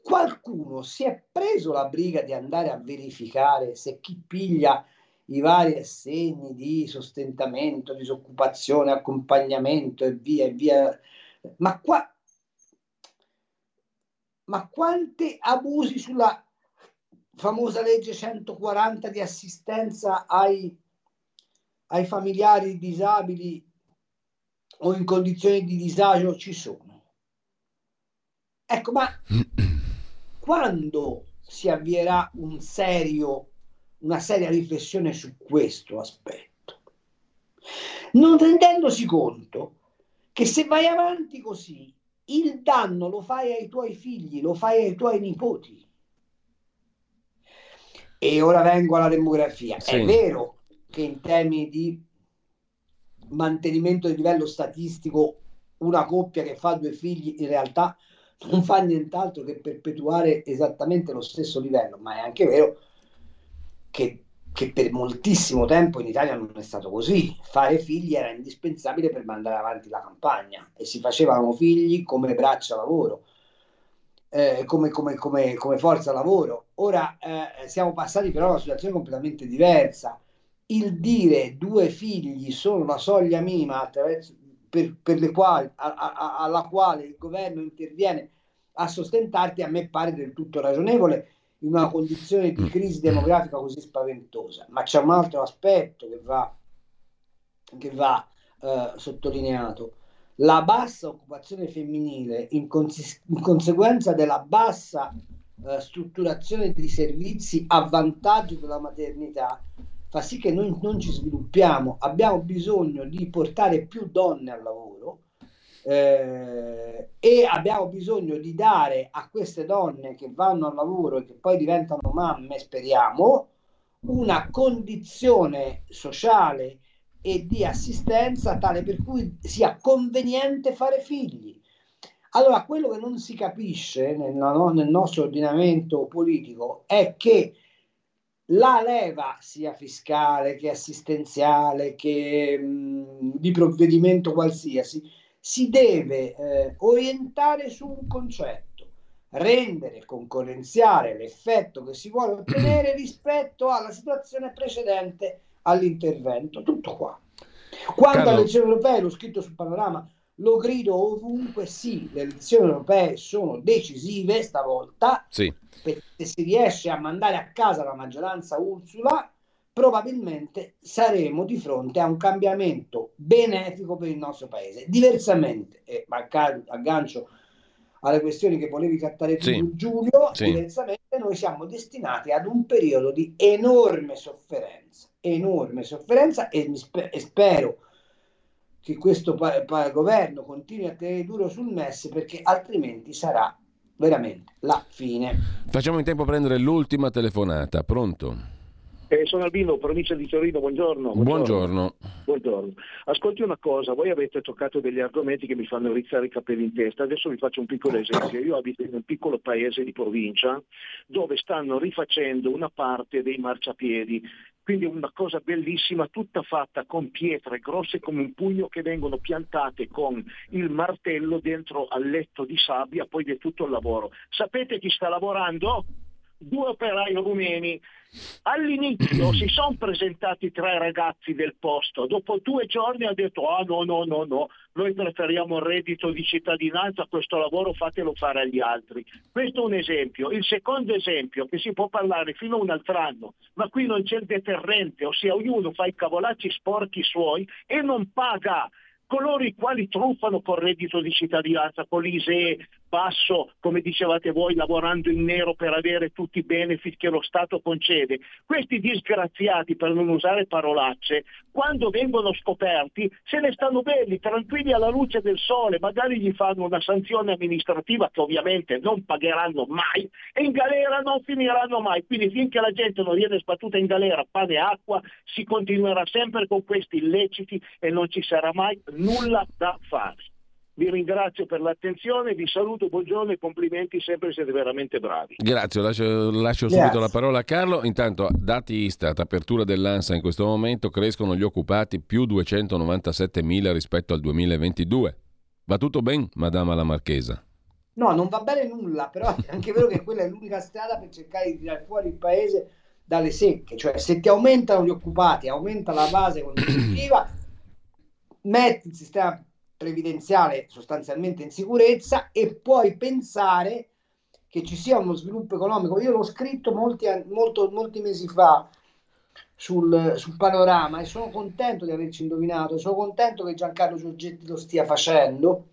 qualcuno si è preso la briga di andare a verificare se chi piglia i vari assegni di sostentamento, disoccupazione, accompagnamento e via e via, ma qua ma quanti abusi sulla famosa legge 140 di assistenza ai, ai familiari disabili o in condizioni di disagio ci sono? Ecco, ma quando si avvierà un serio, una seria riflessione su questo aspetto? Non rendendosi conto che se vai avanti così il danno lo fai ai tuoi figli, lo fai ai tuoi nipoti. E ora vengo alla demografia. Sì. È vero che in termini di mantenimento di livello statistico una coppia che fa due figli in realtà non fa nient'altro che perpetuare esattamente lo stesso livello, ma è anche vero che che per moltissimo tempo in Italia non è stato così. Fare figli era indispensabile per mandare avanti la campagna e si facevano figli come braccia lavoro, eh, come, come, come, come, forza lavoro. Ora eh, siamo passati però a una situazione completamente diversa. Il dire due figli sono la soglia minima per, per quali, a, a, alla quale il governo interviene a sostentarti, a me pare del tutto ragionevole in una condizione di mm. crisi demografica così spaventosa. Ma c'è un altro aspetto che va, che va eh, sottolineato. La bassa occupazione femminile, in, cons- in conseguenza della bassa eh, strutturazione di servizi a vantaggio della maternità, fa sì che noi non ci sviluppiamo. Abbiamo bisogno di portare più donne al lavoro eh, e abbiamo bisogno di dare a queste donne che vanno al lavoro e che poi diventano mamme, speriamo, una condizione sociale e di assistenza tale per cui sia conveniente fare figli. Allora, quello che non si capisce nel, nel nostro ordinamento politico è che la leva sia fiscale che assistenziale che mh, di provvedimento qualsiasi si deve eh, orientare su un concetto, rendere concorrenziale l'effetto che si vuole ottenere rispetto alla situazione precedente all'intervento. Tutto qua. Quanto Carlo... alle elezioni europee, l'ho scritto sul panorama, lo grido ovunque, sì, le elezioni europee sono decisive stavolta, sì. perché si riesce a mandare a casa la maggioranza Ursula probabilmente saremo di fronte a un cambiamento benefico per il nostro paese. Diversamente, e aggancio alle questioni che volevi trattare tu, sì. Giulio, sì. diversamente noi siamo destinati ad un periodo di enorme sofferenza, enorme sofferenza e, sper- e spero che questo pa- pa- governo continui a tenere duro sul MES perché altrimenti sarà veramente la fine. Facciamo in tempo a prendere l'ultima telefonata, pronto? Eh, sono Albino, provincia di Torino, buongiorno. Buongiorno. buongiorno. Ascolti una cosa, voi avete toccato degli argomenti che mi fanno rizzare i capelli in testa, adesso vi faccio un piccolo esempio. Io abito in un piccolo paese di provincia dove stanno rifacendo una parte dei marciapiedi quindi è una cosa bellissima, tutta fatta con pietre grosse come un pugno che vengono piantate con il martello dentro al letto di sabbia, poi di tutto il lavoro. Sapete chi sta lavorando? Due operai rumeni All'inizio si sono presentati tre ragazzi del posto, dopo due giorni hanno detto ah no no no no, noi preferiamo il reddito di cittadinanza, questo lavoro fatelo fare agli altri. Questo è un esempio. Il secondo esempio, che si può parlare fino a un altro anno, ma qui non c'è il deterrente, ossia ognuno fa i cavolacci sporchi suoi e non paga coloro i quali truffano col reddito di cittadinanza, con l'ISE basso, come dicevate voi, lavorando in nero per avere tutti i benefit che lo Stato concede. Questi disgraziati, per non usare parolacce, quando vengono scoperti se ne stanno belli, tranquilli alla luce del sole, magari gli fanno una sanzione amministrativa che ovviamente non pagheranno mai e in galera non finiranno mai. Quindi finché la gente non viene sbattuta in galera, pane e acqua, si continuerà sempre con questi illeciti e non ci sarà mai nulla da fare. Vi ringrazio per l'attenzione, vi saluto, buongiorno e complimenti, sempre siete veramente bravi. Grazie, lascio, lascio subito la parola a Carlo. Intanto, dati Istat, apertura dell'ANSA in questo momento, crescono gli occupati più 297 mila rispetto al 2022. Va tutto bene, Madama la Marchesa? No, non va bene nulla, però è anche vero che quella è l'unica strada per cercare di tirare fuori il paese dalle secche, cioè se ti aumentano gli occupati, aumenta la base contributiva, metti il sistema previdenziale sostanzialmente in sicurezza e puoi pensare che ci sia uno sviluppo economico. Io l'ho scritto molti, molto, molti mesi fa sul, sul, panorama e sono contento di averci indovinato, sono contento che Giancarlo Giorgetti lo stia facendo,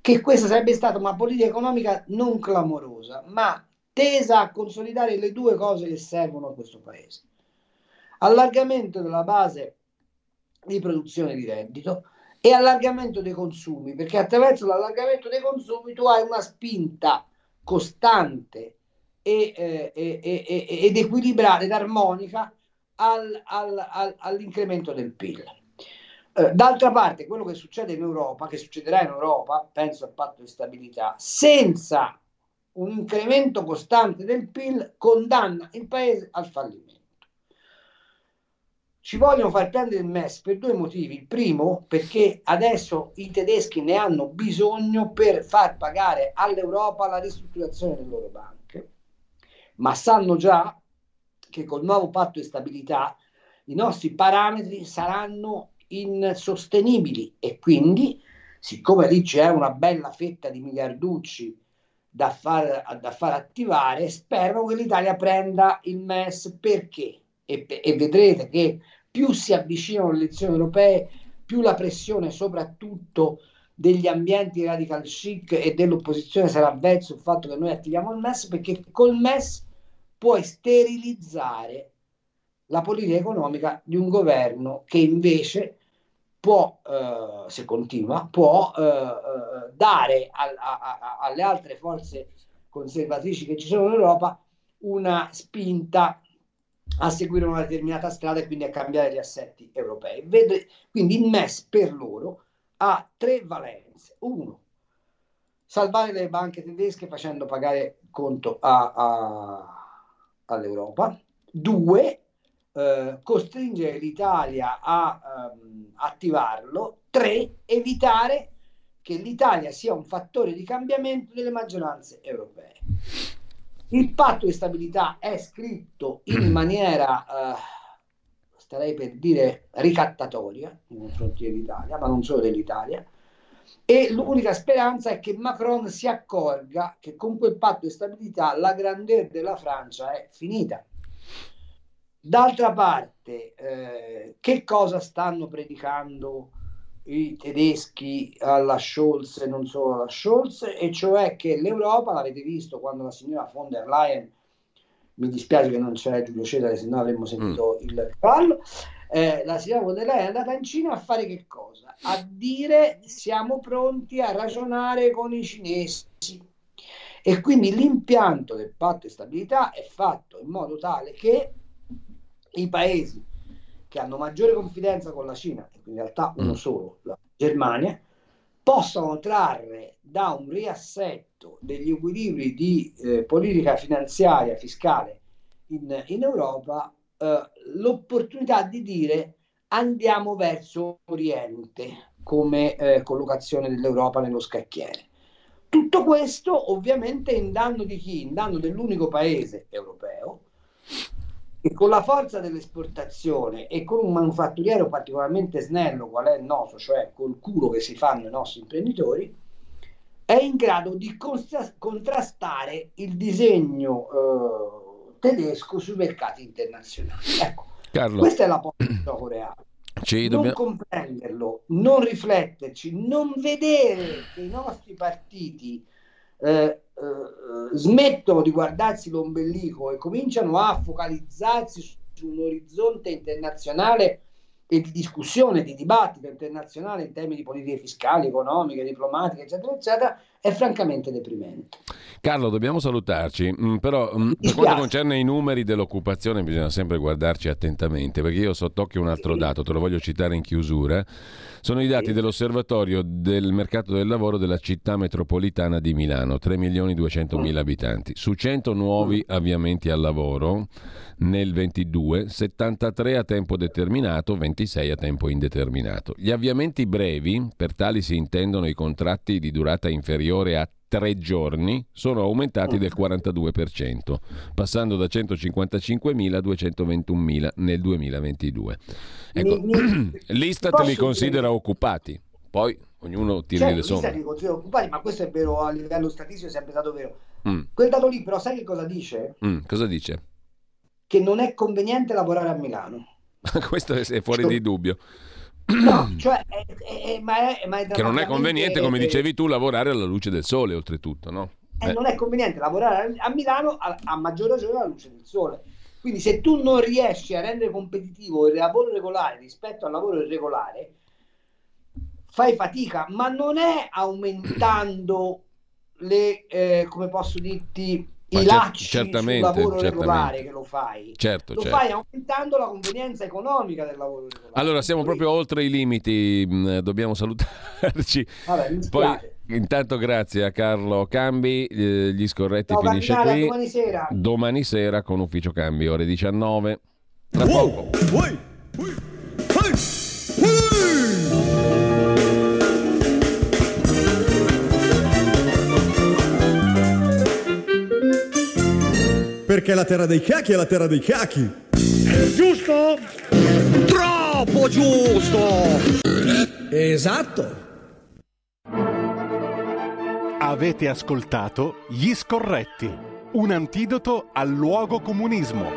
che questa sarebbe stata una politica economica non clamorosa, ma tesa a consolidare le due cose che servono a questo paese. Allargamento della base di produzione di reddito e allargamento dei consumi, perché attraverso l'allargamento dei consumi tu hai una spinta costante e, eh, e, e, ed equilibrata ed armonica al, al, al, all'incremento del PIL. Eh, d'altra parte, quello che succede in Europa, che succederà in Europa, penso al patto di stabilità, senza un incremento costante del PIL, condanna il paese al fallimento ci vogliono far prendere il MES per due motivi. Il primo, perché adesso i tedeschi ne hanno bisogno per far pagare all'Europa la ristrutturazione delle loro banche, ma sanno già che col nuovo patto di stabilità i nostri parametri saranno insostenibili e quindi, siccome lì c'è una bella fetta di miliarducci da far, da far attivare, spero che l'Italia prenda il MES perché? E, e vedrete che più si avvicinano le elezioni europee, più la pressione soprattutto degli ambienti radical chic e dell'opposizione sarà verso il fatto che noi attiviamo il MES perché col MES puoi sterilizzare la politica economica di un governo che invece può, eh, se continua, può eh, eh dare a, a, a, alle altre forze conservatrici che ci sono in Europa una spinta a seguire una determinata strada e quindi a cambiare gli assetti europei. Vede, quindi il MES per loro ha tre valenze. Uno, salvare le banche tedesche facendo pagare conto a, a, all'Europa. Due, eh, costringere l'Italia a um, attivarlo. Tre, evitare che l'Italia sia un fattore di cambiamento delle maggioranze europee. Il patto di stabilità è scritto in maniera, eh, starei per dire, ricattatoria nei confronti dell'Italia, ma non solo dell'Italia, e l'unica speranza è che Macron si accorga che con quel patto di stabilità la grandezza della Francia è finita. D'altra parte, eh, che cosa stanno predicando i tedeschi alla Scholz e non solo alla Scholz, e cioè che l'Europa, l'avete visto quando la signora von der Leyen, mi dispiace che non c'era Giulio Cesare, se no avremmo sentito mm. il cavallo, eh, la signora von der Leyen è andata in Cina a fare che cosa? A dire siamo pronti a ragionare con i cinesi. E quindi l'impianto del patto di stabilità è fatto in modo tale che i paesi che hanno maggiore confidenza con la Cina, in realtà uno mm. solo, la Germania, possano trarre da un riassetto degli equilibri di eh, politica finanziaria fiscale in, in Europa eh, l'opportunità di dire andiamo verso Oriente come eh, collocazione dell'Europa nello scacchiere. Tutto questo ovviamente in danno di chi? In danno dell'unico paese europeo e con la forza dell'esportazione e con un manufatturiero particolarmente snello qual è il nostro, cioè col culo che si fanno i nostri imprenditori, è in grado di contrastare il disegno eh, tedesco sui mercati internazionali. Ecco, Carlo. questa è la politica coreana. Ci non dobbiamo... comprenderlo, non rifletterci, non vedere che i nostri partiti eh, eh, smettono di guardarsi l'ombelico e cominciano a focalizzarsi su, su un orizzonte internazionale e di discussione, di dibattito internazionale in termini di politiche fiscali, economiche, diplomatiche, eccetera, eccetera, è francamente deprimente. Carlo, dobbiamo salutarci, mm, però mm, per quanto concerne i numeri dell'occupazione bisogna sempre guardarci attentamente, perché io sott'occhio un altro dato, te lo voglio citare in chiusura, sono i dati dell'osservatorio del mercato del lavoro della città metropolitana di Milano, 3 milioni 200 mila abitanti, su 100 nuovi avviamenti al lavoro nel 22, 73 a tempo determinato, 26 a tempo indeterminato. Gli avviamenti brevi, per tali si intendono i contratti di durata inferiore a tre giorni, sono aumentati del 42%, passando da 155.000 a 221.000 nel 2022. Ecco, l'Istat li considera occupati, poi ognuno tira certo, le somme. L'Istat li considera occupati, ma questo è vero a livello statistico, è sempre stato vero. Mm. Quel dato lì però sai che cosa dice? Mm, cosa dice? che non è conveniente lavorare a Milano. Questo è fuori cioè, di dubbio. No, cioè, è, è, ma è, ma che non è conveniente, come dicevi tu, lavorare alla luce del sole, oltretutto, no? Eh. Non è conveniente lavorare a Milano a, a maggior ragione alla luce del sole. Quindi se tu non riesci a rendere competitivo il lavoro regolare rispetto al lavoro irregolare, fai fatica, ma non è aumentando le, eh, come posso dirti, i lacci certamente, sul lavoro certamente. regolare che lo fai. Certo, lo certo. fai aumentando la convenienza economica del lavoro regolare. Allora, siamo Quindi... proprio oltre i limiti, mm, dobbiamo salutarci. Vabbè, Poi, intanto grazie a Carlo Cambi, eh, gli scorretti no, finisce qui. Domani sera. Domani sera con Ufficio Cambi, ore 19. Tra poco. Uy, uy, Perché la terra dei cachi è la terra dei cachi. Giusto? Troppo giusto! Esatto. Avete ascoltato Gli Scorretti, un antidoto al luogo comunismo.